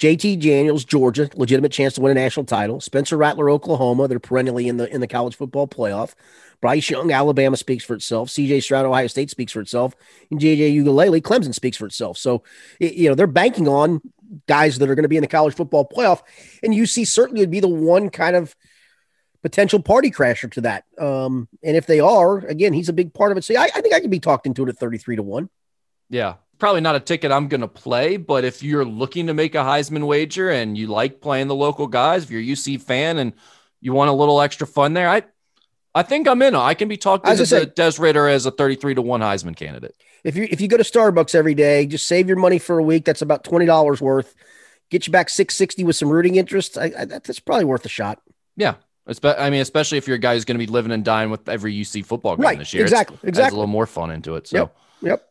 JT Daniels, Georgia, legitimate chance to win a national title. Spencer Rattler, Oklahoma, they're perennially in the in the college football playoff. Bryce Young, Alabama speaks for itself. CJ Stroud, Ohio State speaks for itself. And JJ Uiagalelei, Clemson speaks for itself. So, you know, they're banking on guys that are going to be in the college football playoff. And UC certainly would be the one kind of potential party crasher to that. Um, and if they are, again, he's a big part of it. So I, I think I can be talked into it at 33 to 1. Yeah, probably not a ticket I'm going to play, but if you're looking to make a Heisman wager and you like playing the local guys, if you're a UC fan and you want a little extra fun there, I I think I'm in. I can be talked into the Des Ridder as a 33 to 1 Heisman candidate. if you if you go to Starbucks every day, just save your money for a week. That's about twenty dollars worth. Get you back six sixty with some rooting interest. I, I, that's probably worth a shot. Yeah. I mean, especially if you're a guy who's going to be living and dying with every UC football game Right, this year. exactly, It's- exactly. a little more fun into it. So, Yep, yep.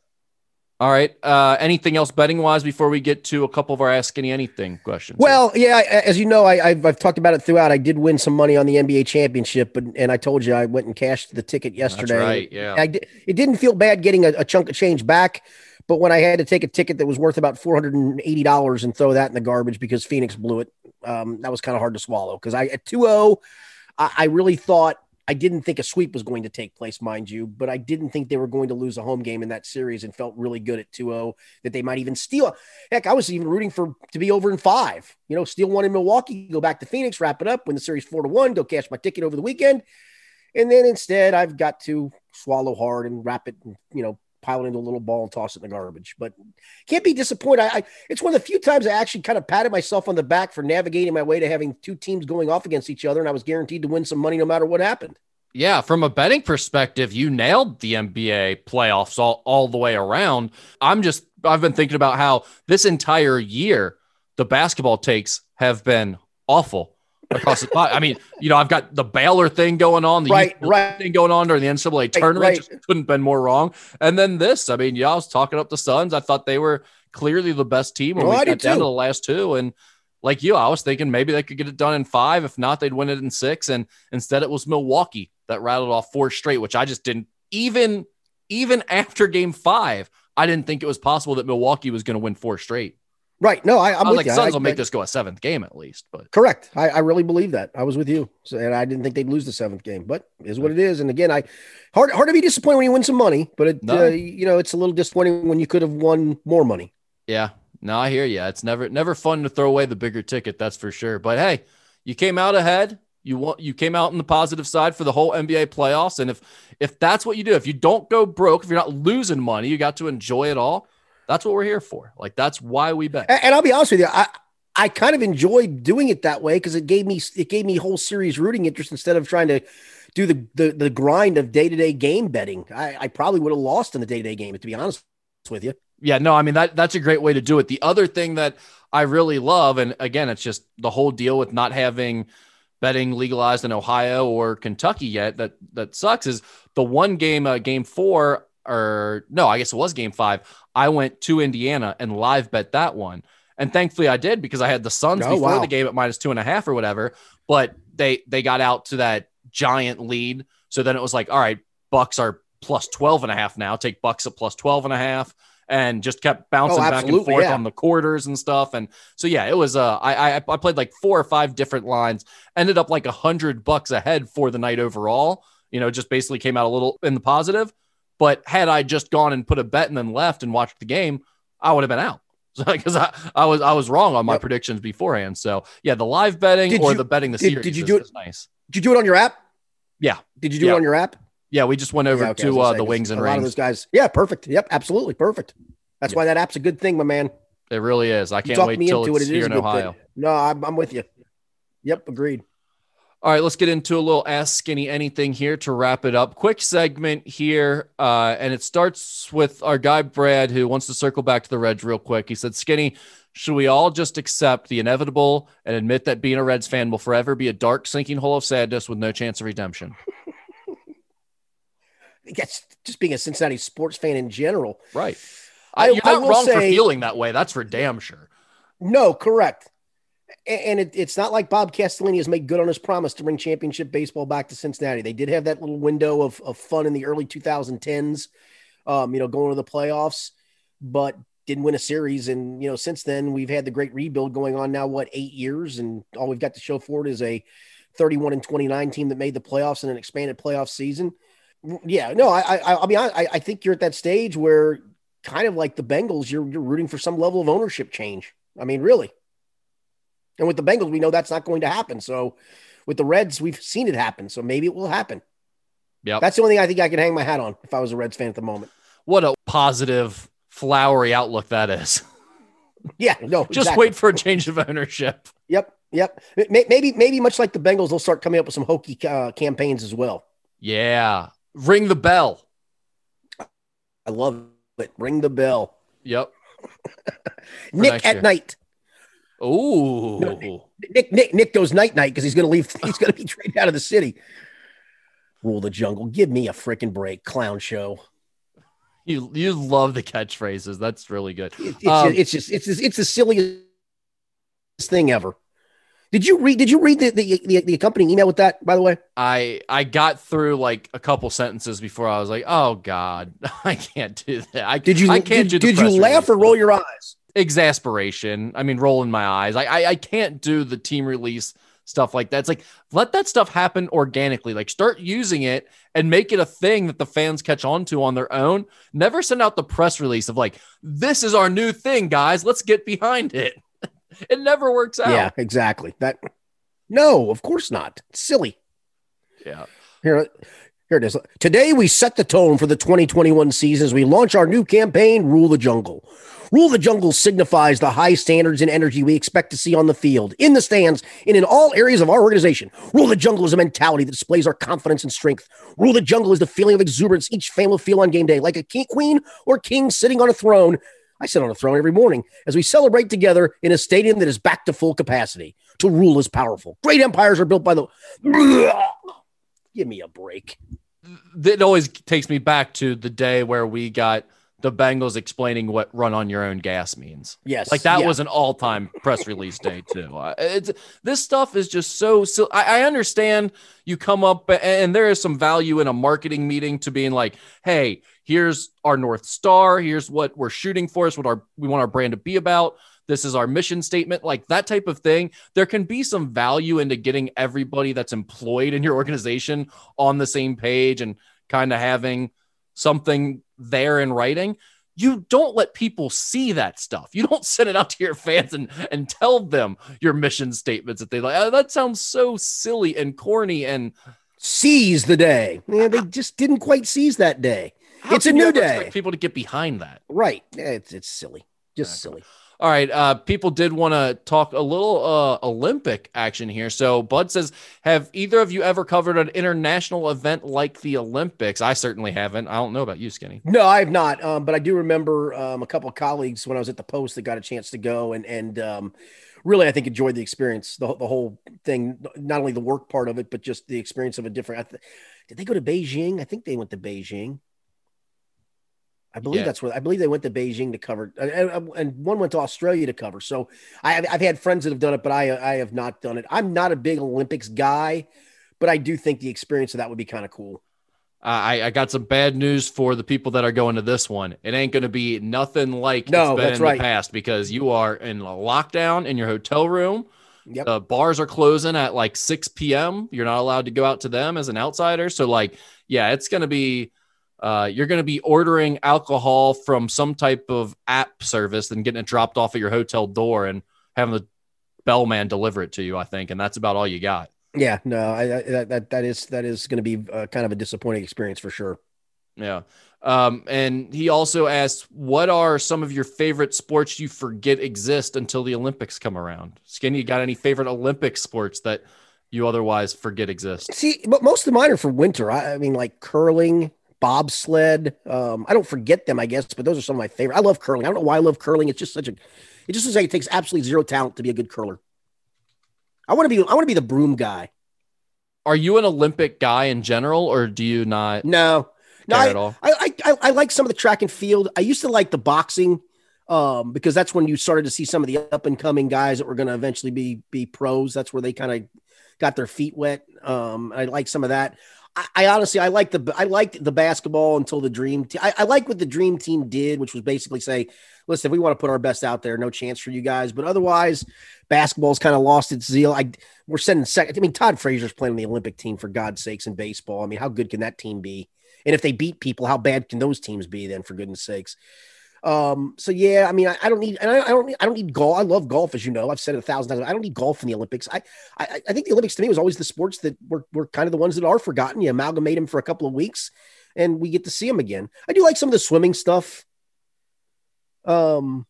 All right. Uh, anything else betting wise before we get to a couple of our Ask Any Anything questions? Well, yeah, I- as you know, I, I've, I've talked about it throughout. I did win some money on the NBA championship, but and I told you I went and cashed the ticket yesterday. That's right. Yeah. I it didn't feel bad getting a, a chunk of change back, but when I had to take a ticket that was worth about four hundred and eighty dollars and throw that in the garbage because Phoenix blew it, um, that was kind of hard to swallow. Because I at 2-0, I, I really thought I didn't think a sweep was going to take place, mind you, but I didn't think they were going to lose a home game in that series and felt really good at 2-0 that they might even steal. Heck, I was even rooting for to be over in five. You know, steal one in Milwaukee, go back to Phoenix, wrap it up, win the series four to one, go cash my ticket over the weekend. And then instead, I've got to swallow hard and wrap it, you know, pile it into a little ball and toss it in the garbage. But can't be disappointed. I, I it's one of the few times I actually kind of patted myself on the back for navigating my way to having two teams going off against each other, and I was guaranteed to win some money no matter what happened. Yeah, from a betting perspective, you nailed the NBA playoffs all, all the way around. I'm just, I've been thinking about how this entire year, the basketball takes have been awful across the pot. I mean, you know, I've got the Baylor thing going on, the Right, right. thing going on during the NCAA tournament. right. Just couldn't have been more wrong. And then this, I mean, yeah, I was talking up the Suns. I thought they were clearly the best team when Oh, we I got down too. to the last two. And like you, I was thinking maybe they could get it done in five. If not, they'd win it in six. And instead, it was Milwaukee that rattled off four straight, which I just didn't even even after game five. I didn't think it was possible that Milwaukee was going to win four straight. Right. No, I, I'm I was like, you. Suns will make I- this go a seventh game at least. But Correct. I, I really believe that. I was with you, so, and I didn't think they'd lose the seventh game. But is what it is. And again, I hard hard to be disappointed when you win some money, but it No. uh, you know it's a little disappointing when you could have won more money. yeah, No, I hear you. It's never never fun to throw away the bigger ticket, that's for sure. But hey, you came out ahead. You want you came out on the positive side for the whole NBA playoffs. And if if that's what you do, if you don't go broke, if you're not losing money, you got to enjoy it all. That's what we're here for. Like that's why we bet. And, and I'll be honest with you, I I kind of enjoyed doing it that way because it gave me it gave me whole series rooting interest instead of trying to do the the, the grind of day to day game betting. I, I probably would have lost in the day to day game, to be honest with you. Yeah, no, I mean that that's a great way to do it. The other thing that I really love, and again, it's just the whole deal with not having betting legalized in Ohio or Kentucky yet. That that sucks. Is the one game, uh, game four, or no, I guess it was game five. I went to Indiana and live bet that one, and thankfully I did because I had the Suns oh, before wow. the game at minus two and a half or whatever. But they they got out to that giant lead, so then it was like, all right, Bucks are plus 12 and a half now. Take Bucks at plus 12 and a half and just kept bouncing oh, back and forth yeah. on the quarters and stuff. And so, yeah, it was, uh, I, I, I played like four or five different lines, ended up like a hundred bucks ahead for the night overall, you know, just basically came out a little in the positive. But had I just gone and put a bet and then left and watched the game, I would have been out because I, I was I was wrong on my yep. predictions beforehand. So yeah, the live betting did or you, the betting the did, series. Did you is, do it? Nice. Did you do it on your app? Yeah. Did you do yeah. it on your app? Yeah, we just went over yeah, okay, to uh, the wings and a rings. lot of those guys. Yeah, perfect. Yep, absolutely perfect. That's why that app's a good thing, my man. It really is. I can't wait till it's it. It here in Ohio. Thing. No, I'm, I'm with you. Yep, agreed. All right, let's get into a little Ask Skinny Anything here to wrap it up. Quick segment here, uh, and it starts with our guy Brad, who wants to circle back to the Reds real quick. He said, Skinny, should we all just accept the inevitable and admit that being a Reds fan will forever be a dark, sinking hole of sadness with no chance of redemption? Yes, just being a Cincinnati sports fan in general. Right. I, You're not wrong say, for feeling that way. That's for damn sure. No, correct. And it, it's not like Bob Castellini has made good on his promise to bring championship baseball back to Cincinnati. They did have that little window of, of fun in the early 2010s, um, you know, going to the playoffs, but didn't win a series. And, you know, since then, we've had the great rebuild going on now, what, eight years? And all we've got to show for it is a 31 and 29 team that made the playoffs in an expanded playoff season. Yeah, no, I, I, I mean, I, I think you're at that stage where kind of like the Bengals, you're you're rooting for some level of ownership change. I mean, really. And with the Bengals, we know that's not going to happen. So with the Reds, we've seen it happen. So maybe it will happen. Yeah. That's the only thing I think I can hang my hat on if I was a Reds fan at the moment. What a positive, flowery outlook that is. Yeah, no. Just exactly. wait for a change of ownership. Yep, yep. Maybe, maybe much like the Bengals, they'll start coming up with some hokey uh, campaigns as well. Yeah, ring the bell. I love it. Ring the bell. Yep. Nick at year. night. Oh, no, Nick, Nick, Nick goes night night because he's going to leave. He's going to be traded out of the city. Rule the jungle. Give me a freaking break, clown show. You you love the catchphrases. That's really good. It, it's, um, just, it's just it's just, it's the silliest thing ever. Did you read? Did you read the, the, the the accompanying email with that? By the way, I I got through like a couple sentences before I was like, oh god, I can't do that. I did you? I can't did, do. Did you laugh or roll your eyes? Exasperation. I mean, rolling my eyes. I, I I can't do the team release stuff like that. It's like let that stuff happen organically. Like start using it and make it a thing that the fans catch on to on their own. Never send out the press release of like, this is our new thing, guys. Let's get behind it. it never works out. Yeah, exactly. That no, of course not. It's silly. Yeah. Here, here it is. Today we set the tone for the 2021 season as we launch our new campaign, Rule the Jungle. Rule the Jungle signifies the high standards and energy we expect to see on the field, in the stands, and in all areas of our organization. Rule the Jungle is a mentality that displays our confidence and strength. Rule the Jungle is the feeling of exuberance each fan will feel on game day, like a king, queen or king sitting on a throne I sit on a throne every morning as we celebrate together in a stadium that is back to full capacity. To rule is powerful. Great empires are built by the. Give me a break. It always takes me back to the day where we got the Bengals explaining what run on your own gas means. Yes. Like that yeah. was an all time press release day, too. Uh, it's, this stuff is just so, so I, I, understand you come up and there is some value in a marketing meeting to being like, hey, here's our North Star. Here's what we're shooting for. Is what our, we want our brand to be about. This is our mission statement, like that type of thing. There can be some value into getting everybody that's employed in your organization on the same page and kind of having something there in writing. you don't let people see that stuff. You don't send it out to your fans and and tell them your mission statements that they like. Oh, that sounds so silly and corny and seize the day. Yeah, they just didn't quite seize that day. How it's a new day. People to get behind that. Right. It's it's silly. Just silly. All right. Uh, people did want to talk a little uh, Olympic action here. So Bud says, have either of you ever covered an international event like the Olympics? I certainly haven't. I don't know about you, Skinny. No, I have not. Um, but I do remember um, a couple of colleagues when I was at the post that got a chance to go and and um, really I think enjoyed the experience, the, the whole thing, not only the work part of it, but just the experience of a different. Th- did they go to Beijing? I think they went to Beijing. I believe Yeah. that's where I believe they went to Beijing to cover, uh, and, and one went to Australia to cover. So I, have- I've had friends that have done it, but I I have not done it. I'm not a big Olympics guy, but I do think the experience of that would be kind of cool. I, I got some bad news for the people that are going to this one. It ain't going to be nothing like No, it's been that's in right. the past because you are in a lockdown in your hotel room. Yep. The bars are closing at like 6 p.m. You're not allowed to go out to them as an outsider. So, like, yeah, it's going to be, uh, you're going to be ordering alcohol from some type of app service and getting it dropped off at your hotel door and having the bellman deliver it to you, I think. And that's about all you got. Yeah, no, I, I that, that that is that is going to be uh, kind of a disappointing experience for sure. Yeah. Um, and he also asked, what are some of your favorite sports you forget exist until the Olympics come around? Skinny, you got any favorite Olympic sports that you otherwise forget exist? See, but most of mine are for winter. I, I mean, like curling, bobsled. Um, I don't forget them, I guess, but those are some of my favorite. I love curling. I don't know why I love curling. It's just such a. It just looks like it takes absolutely zero talent to be a good curler. I want to be. I want to be the broom guy. Are you an Olympic guy in general, or do you not No, no, I, at all? I, I, I like some of the track and field. I used to like the boxing um, because that's when you started to see some of the up and coming guys that were going to eventually be be pros. That's where they kind of got their feet wet. Um, I like some of that. I, I honestly, I like the I liked the basketball until the dream. Te- I, I like what the dream team did, which was basically say, listen, if we want to put our best out there, no chance for you guys. But otherwise, basketball's kind of lost its zeal. I we're sending second. I mean, Todd Frazier's playing on the Olympic team for God's sakes in baseball. I mean, how good can that team be? And if they beat people, how bad can those teams be then? For goodness sakes. Um, so yeah, I mean, I, I don't need, and I, I don't, need, I don't need golf. I love golf, as you know. I've said it a thousand times. I don't need golf in the Olympics. I, I, I think the Olympics to me was always the sports that were, were kind of the ones that are forgotten. You amalgamate them for a couple of weeks, and we get to see them again. I do like some of the swimming stuff. Um,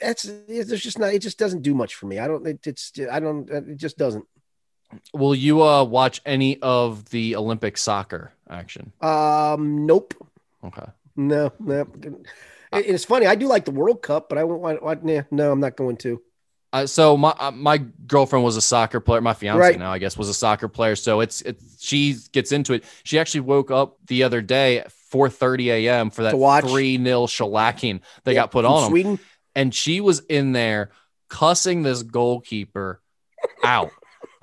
that's there's just not. It just doesn't do much for me. I don't. It, it's. I don't. It just doesn't. Will you uh, watch any of the Olympic soccer action? Um, nope. Okay. No, no. It- it's funny. I do like the World Cup, but I won't. Why, nah, no, I'm not going to. Uh, so my uh, my girlfriend was a soccer player. My fiance Right. now, I guess, was a soccer player. So it's it's she gets into it. She actually woke up the other day at 4:30 a.m. for that three 0 shellacking they Yeah, got put on them, Sweden. and she was in there cussing this goalkeeper out.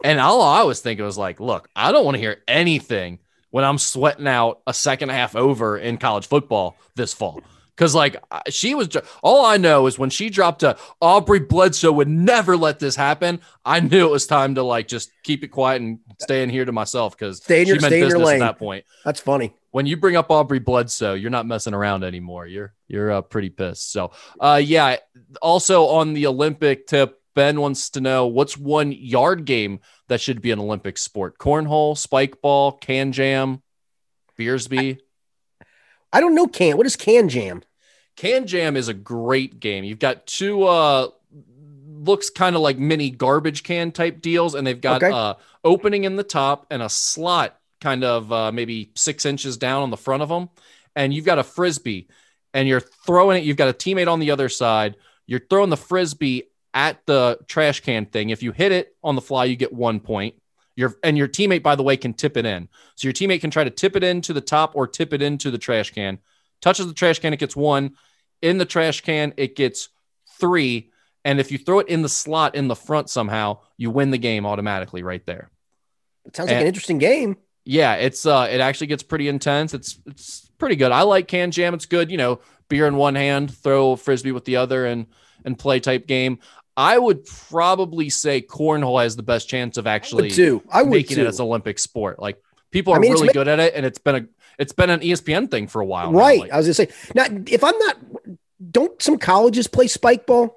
And all I was thinking was like, look, I don't want to hear anything when I'm sweating out a second half over in college football this fall. Cause like she was, all I know is when she dropped a Aubrey Bledsoe would never let this happen. I knew it was time to like just keep it quiet and stay in here to myself because she your- meant stay in your business lane. at that point. That's funny. When you bring up Aubrey Bledsoe, you're not messing around anymore. You're you're uh, pretty pissed. So, uh, yeah. Also on the Olympic tip, Ben wants to know what's one yard game that should be an Olympic sport: cornhole, spike ball, can jam, Beersby. I don't know can. What is can jam? Can Jam is a great game. You've got two uh looks kind of like mini garbage can type deals, and they've got Okay. uh opening in the top and a slot kind of uh maybe six inches down on the front of them. And you've got a frisbee and you're throwing it, you've got a teammate on the other side, you're throwing the frisbee at the trash can thing. If you hit it on the fly, you get one point. Your and your teammate, by the way, can tip it in. So your teammate can try to tip it into the top or tip it into the trash can. Touches the trash can, it gets one. In the trash can, it gets three. And if you throw it in the slot in the front somehow, you win the game automatically right there. It sounds like an interesting game. Yeah, it's uh it actually gets pretty intense. It's it's pretty good. I like can jam. It's good, you know, beer in one hand, throw frisbee with the other and and play type game. I would probably say cornhole has the best chance of I actually would too. I would making too. it as an Olympic sport. Like people are I mean, really good at it, and it's been a it's been an ESPN thing for a while. now, right. like- I was gonna say now if I'm not don't some colleges play spike ball?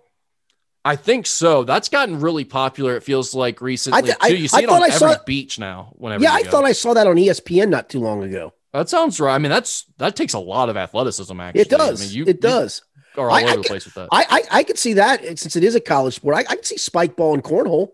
I think so. That's gotten really popular. It feels like recently th- too. I- You I see it thought on I every saw- beach now. Whenever Yeah, I go. thought I saw that on ESPN not too long ago. that sounds right. I mean, that's that takes a lot of athleticism. Actually, It does. I mean, you, it does. Are all I- I the place with that. I, I I could see that since it is a college sport. I, I could see spike ball and cornhole.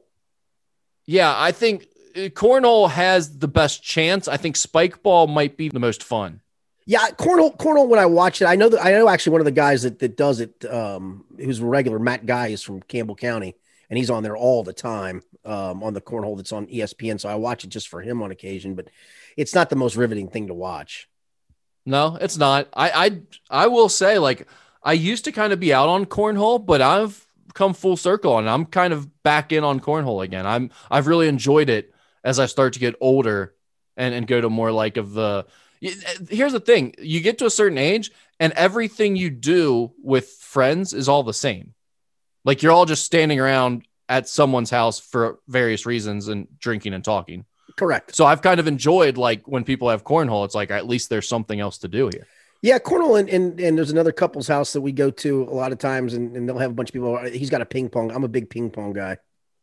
yeah, I think uh, cornhole has the best chance. I think spike ball might be the most fun. Yeah, cornhole. Cornhole. When I watch it, I know that I know actually one of the guys that, that does it, um, who's a regular. Matt Guy is from Campbell County, and he's on there all the time um, on the cornhole that's on ESPN. So I watch it just for him on occasion, but it's not the most riveting thing to watch. No, it's not. I I I will say like I used to kind of be out on cornhole, but I've come full circle and I'm kind of back in on cornhole again. I'm I've really enjoyed it as I start to get older and and go to more like of the uh, Here's the thing, you get to a certain age and everything you do with friends is all the same. Like you're all just standing around at someone's house for various reasons and drinking and talking. Correct. So I've kind of enjoyed like when people have cornhole, it's like at least there's something else to do here. Yeah, Cornell and, and and there's another couple's house that we go to a lot of times, and, and they'll have a bunch of people. He's got a ping pong. I'm a big ping pong guy.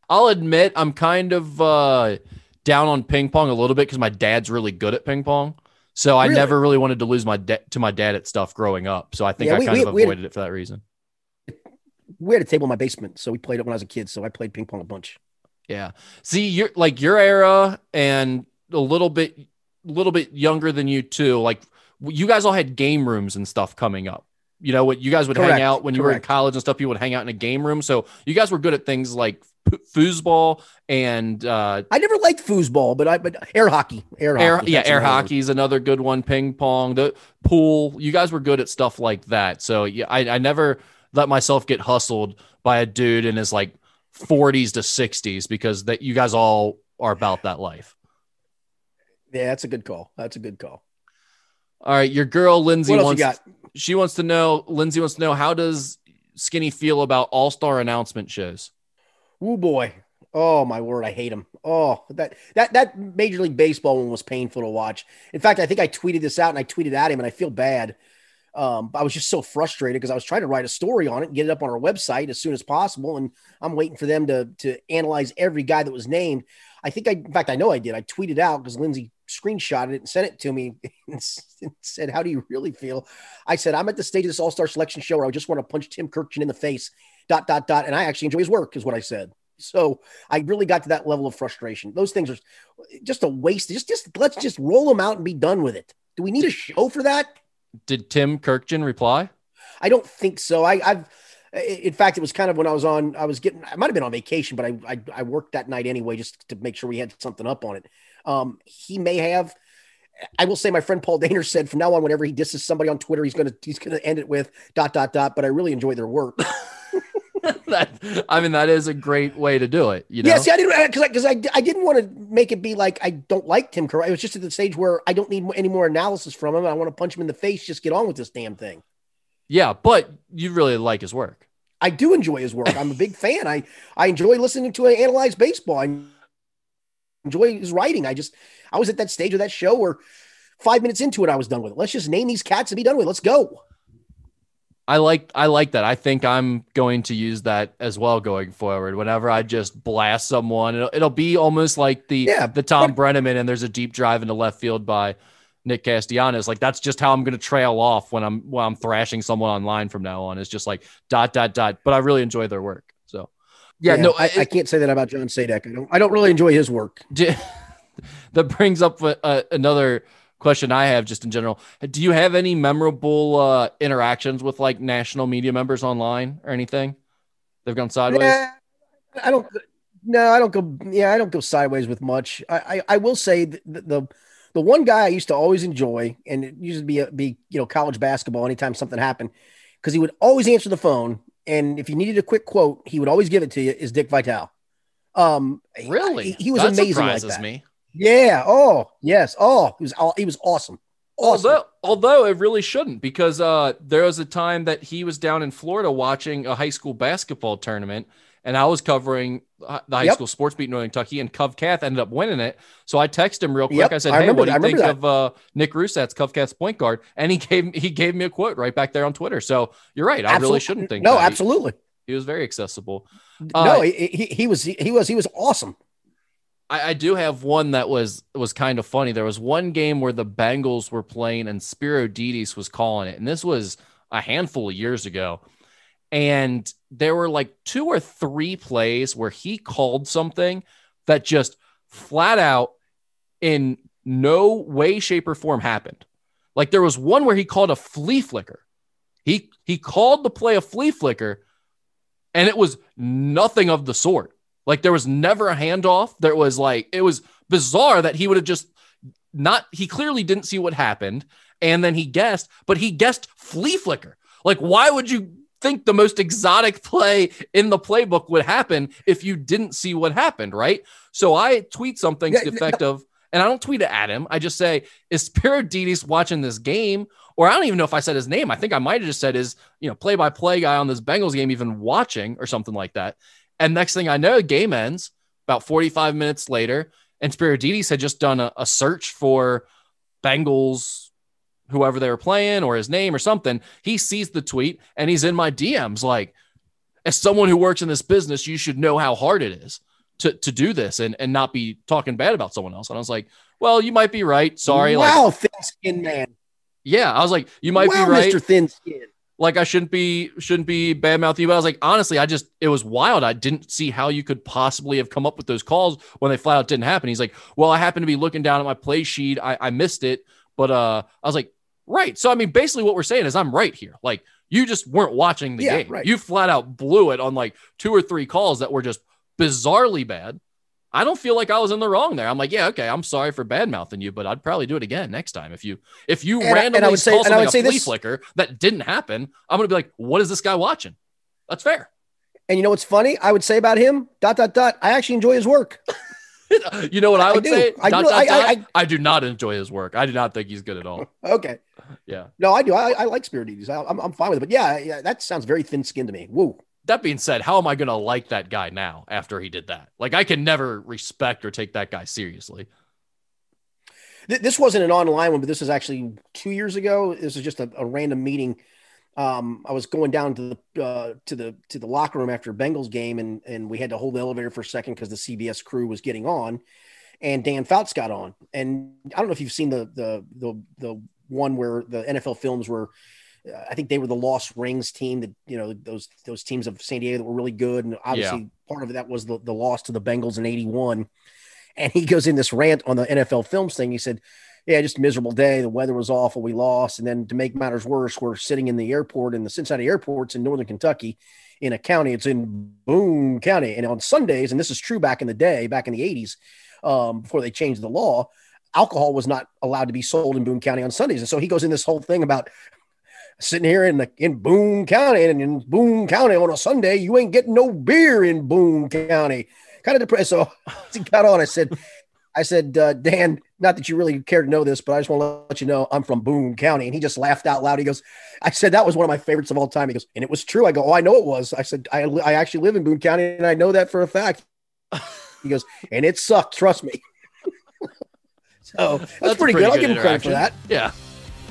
I'll admit I'm kind of uh, down on ping pong a little bit because my dad's really good at ping pong. So I Really? never really wanted to lose my da- to my dad at stuff growing up. So I think Yeah, I we- kind we- of avoided it for that reason. We had a table in my basement, so we played it when I was a kid. So I played ping pong a bunch. Yeah. See, you're like your era and a little bit, little bit younger than you too. Like you guys all had game rooms and stuff coming up. You know what? You guys would hang out when you were in college and stuff. You would hang out in a game room. So you guys were good at things like foosball and uh, I never liked foosball, but I but air hockey, air, air, hockey. yeah, air hockey is another good one. Ping pong, the pool. You guys were good at stuff like that. So yeah, I, I never let myself get hustled by a dude in his like 40s to 60s because that you guys all are about that life. Yeah, that's a good call. That's a good call. All right, your girl Lindsay wants she wants to know Lindsay wants to know how does Skinny feel about all-star announcement shows? Oh boy. Oh my word, I hate him. Oh, that that that Major League Baseball one was painful to watch. In fact, I think I tweeted this out and I tweeted at him, and I feel bad. Um, I was just so frustrated because I was trying to write a story on it and get it up on our website as soon as possible, and I'm waiting for them to to analyze every guy that was named. I think I, in fact, I know I did. I tweeted out because Lindsay screenshotted it and sent it to me and said, "How do you really feel?" I said, "I'm at the stage of this All Star Selection show where I just want to punch Tim Kurkjian in the face." Dot dot dot, and I actually enjoy his work, is what I said. So I really got to that level of frustration. Those things are just a waste. Just just let's just roll them out and be done with it. Do we need a show for that? Did Tim Kurkjian reply? I don't think so. I, I've, in fact, it was kind of when I was on. I was getting. I might have been on vacation, but I, I, I worked that night anyway, just to make sure we had something up on it. Um, he may have. I will say, my friend Paul Daner said, from now on, whenever he disses somebody on Twitter, he's gonna he's gonna end it with dot dot dot. But I really enjoy their work. that I mean that is a great way to do it, you know. Yeah, see, I didn't because I because I, I didn't want to make it be like I don't like Tim Kerr. I was just at the stage where I don't need any more analysis from him. I want to punch him in the face. Just get on with this damn thing. Yeah, but you really like his work. I do enjoy his work. I'm a big fan. I I enjoy listening to him analyze baseball. I enjoy his writing. I just I was at that stage of that show where five minutes into it, I was done with it. Let's just name these cats and be done with it. Let's go. I like I like that. I think I'm going to use that as well going forward. Whenever I just blast someone, it'll, it'll be almost like the Yeah, the Thom Brennaman and there's a deep drive into left field by Nick Castellanos. Like that's just how I'm going to trail off when I'm when I'm thrashing someone online from now on. It's just like dot dot dot. But I really enjoy their work. So yeah, no, I, I can't say that about John Sadak. I don't I don't really enjoy his work. J- that brings up uh, another question I have just in general. Do you have any memorable uh, interactions with like national media members online or anything? They've gone sideways. Yeah, I don't. No, I don't go. Yeah, I don't go sideways with much. I I, I will say the, the the one guy I used to always enjoy, and it used to be a, be you know college basketball. Anytime something happened, because he would always answer the phone, and if you needed a quick quote, he would always give it to you. Is Dick Vitale? Um, Really? he, he was that amazing like surprises that. me. Yeah. Oh, yes. Oh, he was. all He was awesome. Awesome. Although, although it really shouldn't, because uh, there was a time that he was down in Florida watching a high school basketball tournament, and I was covering the high yep. school sports beat in Northern Kentucky, and Cov Cath ended up winning it. So I texted him real quick. Yep. I said, "Hey, I what do you think that. of uh, Nick Rusat's Cov Cath's point guard?" And he gave he gave me a quote right back there on Twitter. So you're right. I absolutely. really shouldn't think. No, absolutely. He, he, was very accessible. Uh, no, he, he, he was he, he was he was awesome. I, I, do have one that was was kind of funny. There was one game where the Bengals were playing and Spero Dedes was calling it, and this was a handful of years ago. And there were like two or three plays where he called something that just flat out in no way, shape, or form happened. Like there was one where he called a flea flicker. He he called the play a flea flicker, and it was nothing of the sort. Like there was never a handoff. There was like it was bizarre that he would have just not he clearly didn't see what happened and then he guessed, but he guessed flea flicker. Like why would you think the most exotic play in the playbook would happen if you didn't see what happened, right? So I tweet something to the effect of and I don't tweet it at him. I just say, is Spero Dedes watching this game? Or I don't even know if I said his name. I think I might have just said his, you know, play by play guy on this Bengals game, even watching or something like that. And next thing I know, game ends about 45 minutes later. And Spero Dedes had just done a, a search for Bengals, whoever they were playing, or his name or something. He sees the tweet and he's in my DMs like, as someone who works in this business, you should know how hard it is to, to do this and, and not be talking bad about someone else. And I was like, well, you might be right. Sorry. Wow, like, thin skin man. Yeah. I was like, you might wow, be right. Mr. Thin Skin like I shouldn't be shouldn't be bad mouthing you, but I was like, honestly, I just it was wild. I didn't see how you could possibly have come up with those calls when they flat out didn't happen. He's like, well, I happened to be looking down at my play sheet. I, I missed it, but uh, I was like, right. So I mean, basically, what we're saying is I'm right here. Like you just weren't watching the yeah, game. Right. You flat out blew it on like two or three calls that were just bizarrely bad. I don't feel like I was in the wrong there. I'm like, yeah, okay, I'm sorry for bad mouthing you, but I'd probably do it again next time. If you if you and, randomly and I would say, call something a flea this, flicker that didn't happen, I'm gonna be like, what is this guy watching? That's fair. And you know what's funny? I would say about him, dot dot dot. I actually enjoy his work. you know what I would I say? I, dot, dot, I, dot, I, do not enjoy his work. I do not think he's good at all. okay. Yeah. No, I do. I, I like Dedes. I'm, I'm fine with it. But yeah, yeah, that sounds very thin skinned to me. Woo that being said, how am I going to like that guy now after he did that? Like, I can never respect or take that guy seriously. This wasn't an online one, but this is actually two years ago. This is just a, a random meeting. Um, I was going down to the uh, to the to the locker room after Bengals game, and and we had to hold the elevator for a second because the CBS crew was getting on, and Dan Fouts got on. And I don't know if you've seen the the the the one where the NFL films were uh, I think they were the Lost Rings team that you know those those teams of San Diego that were really good, and obviously yeah. part of that was the, the loss to the Bengals in '81. And he goes in this rant on the NFL Films thing. He said, "Yeah, just a miserable day. The weather was awful. We lost, and then to make matters worse, we're sitting in the airport in the Cincinnati airports in northern Kentucky, in a county. It's in Boone County, and on Sundays, and this is true back in the day, back in the '80s, um, before they changed the law." alcohol was not allowed to be sold in Boone County on Sundays. And so he goes in this whole thing about sitting here in the in Boone County, and in Boone County on a Sunday, you ain't getting no beer in Boone County. Kind of depressed. So he got on. I said, I said, uh, Dan, not that you really care to know this, but I just want to let you know I'm from Boone County. And he just laughed out loud. He goes, I said, that was one of my favorites of all time. He goes, and it was true. I go, oh, I know it was. I said, I, I actually live in Boone County and I know that for a fact. He goes, and it sucked. Trust me. so that's, that's pretty, pretty, good. I'll give him credit for that. Yeah.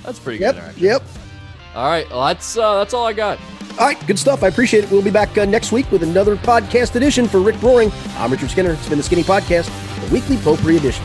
That's pretty yep, good. Yep. All right, well, that's uh, that's all I got. All right, good stuff. I appreciate it. We'll be back uh, next week with another podcast edition for Rick Broering. I'm Richard Skinner. It's been the Skinny Podcast, the weekly potpourri edition.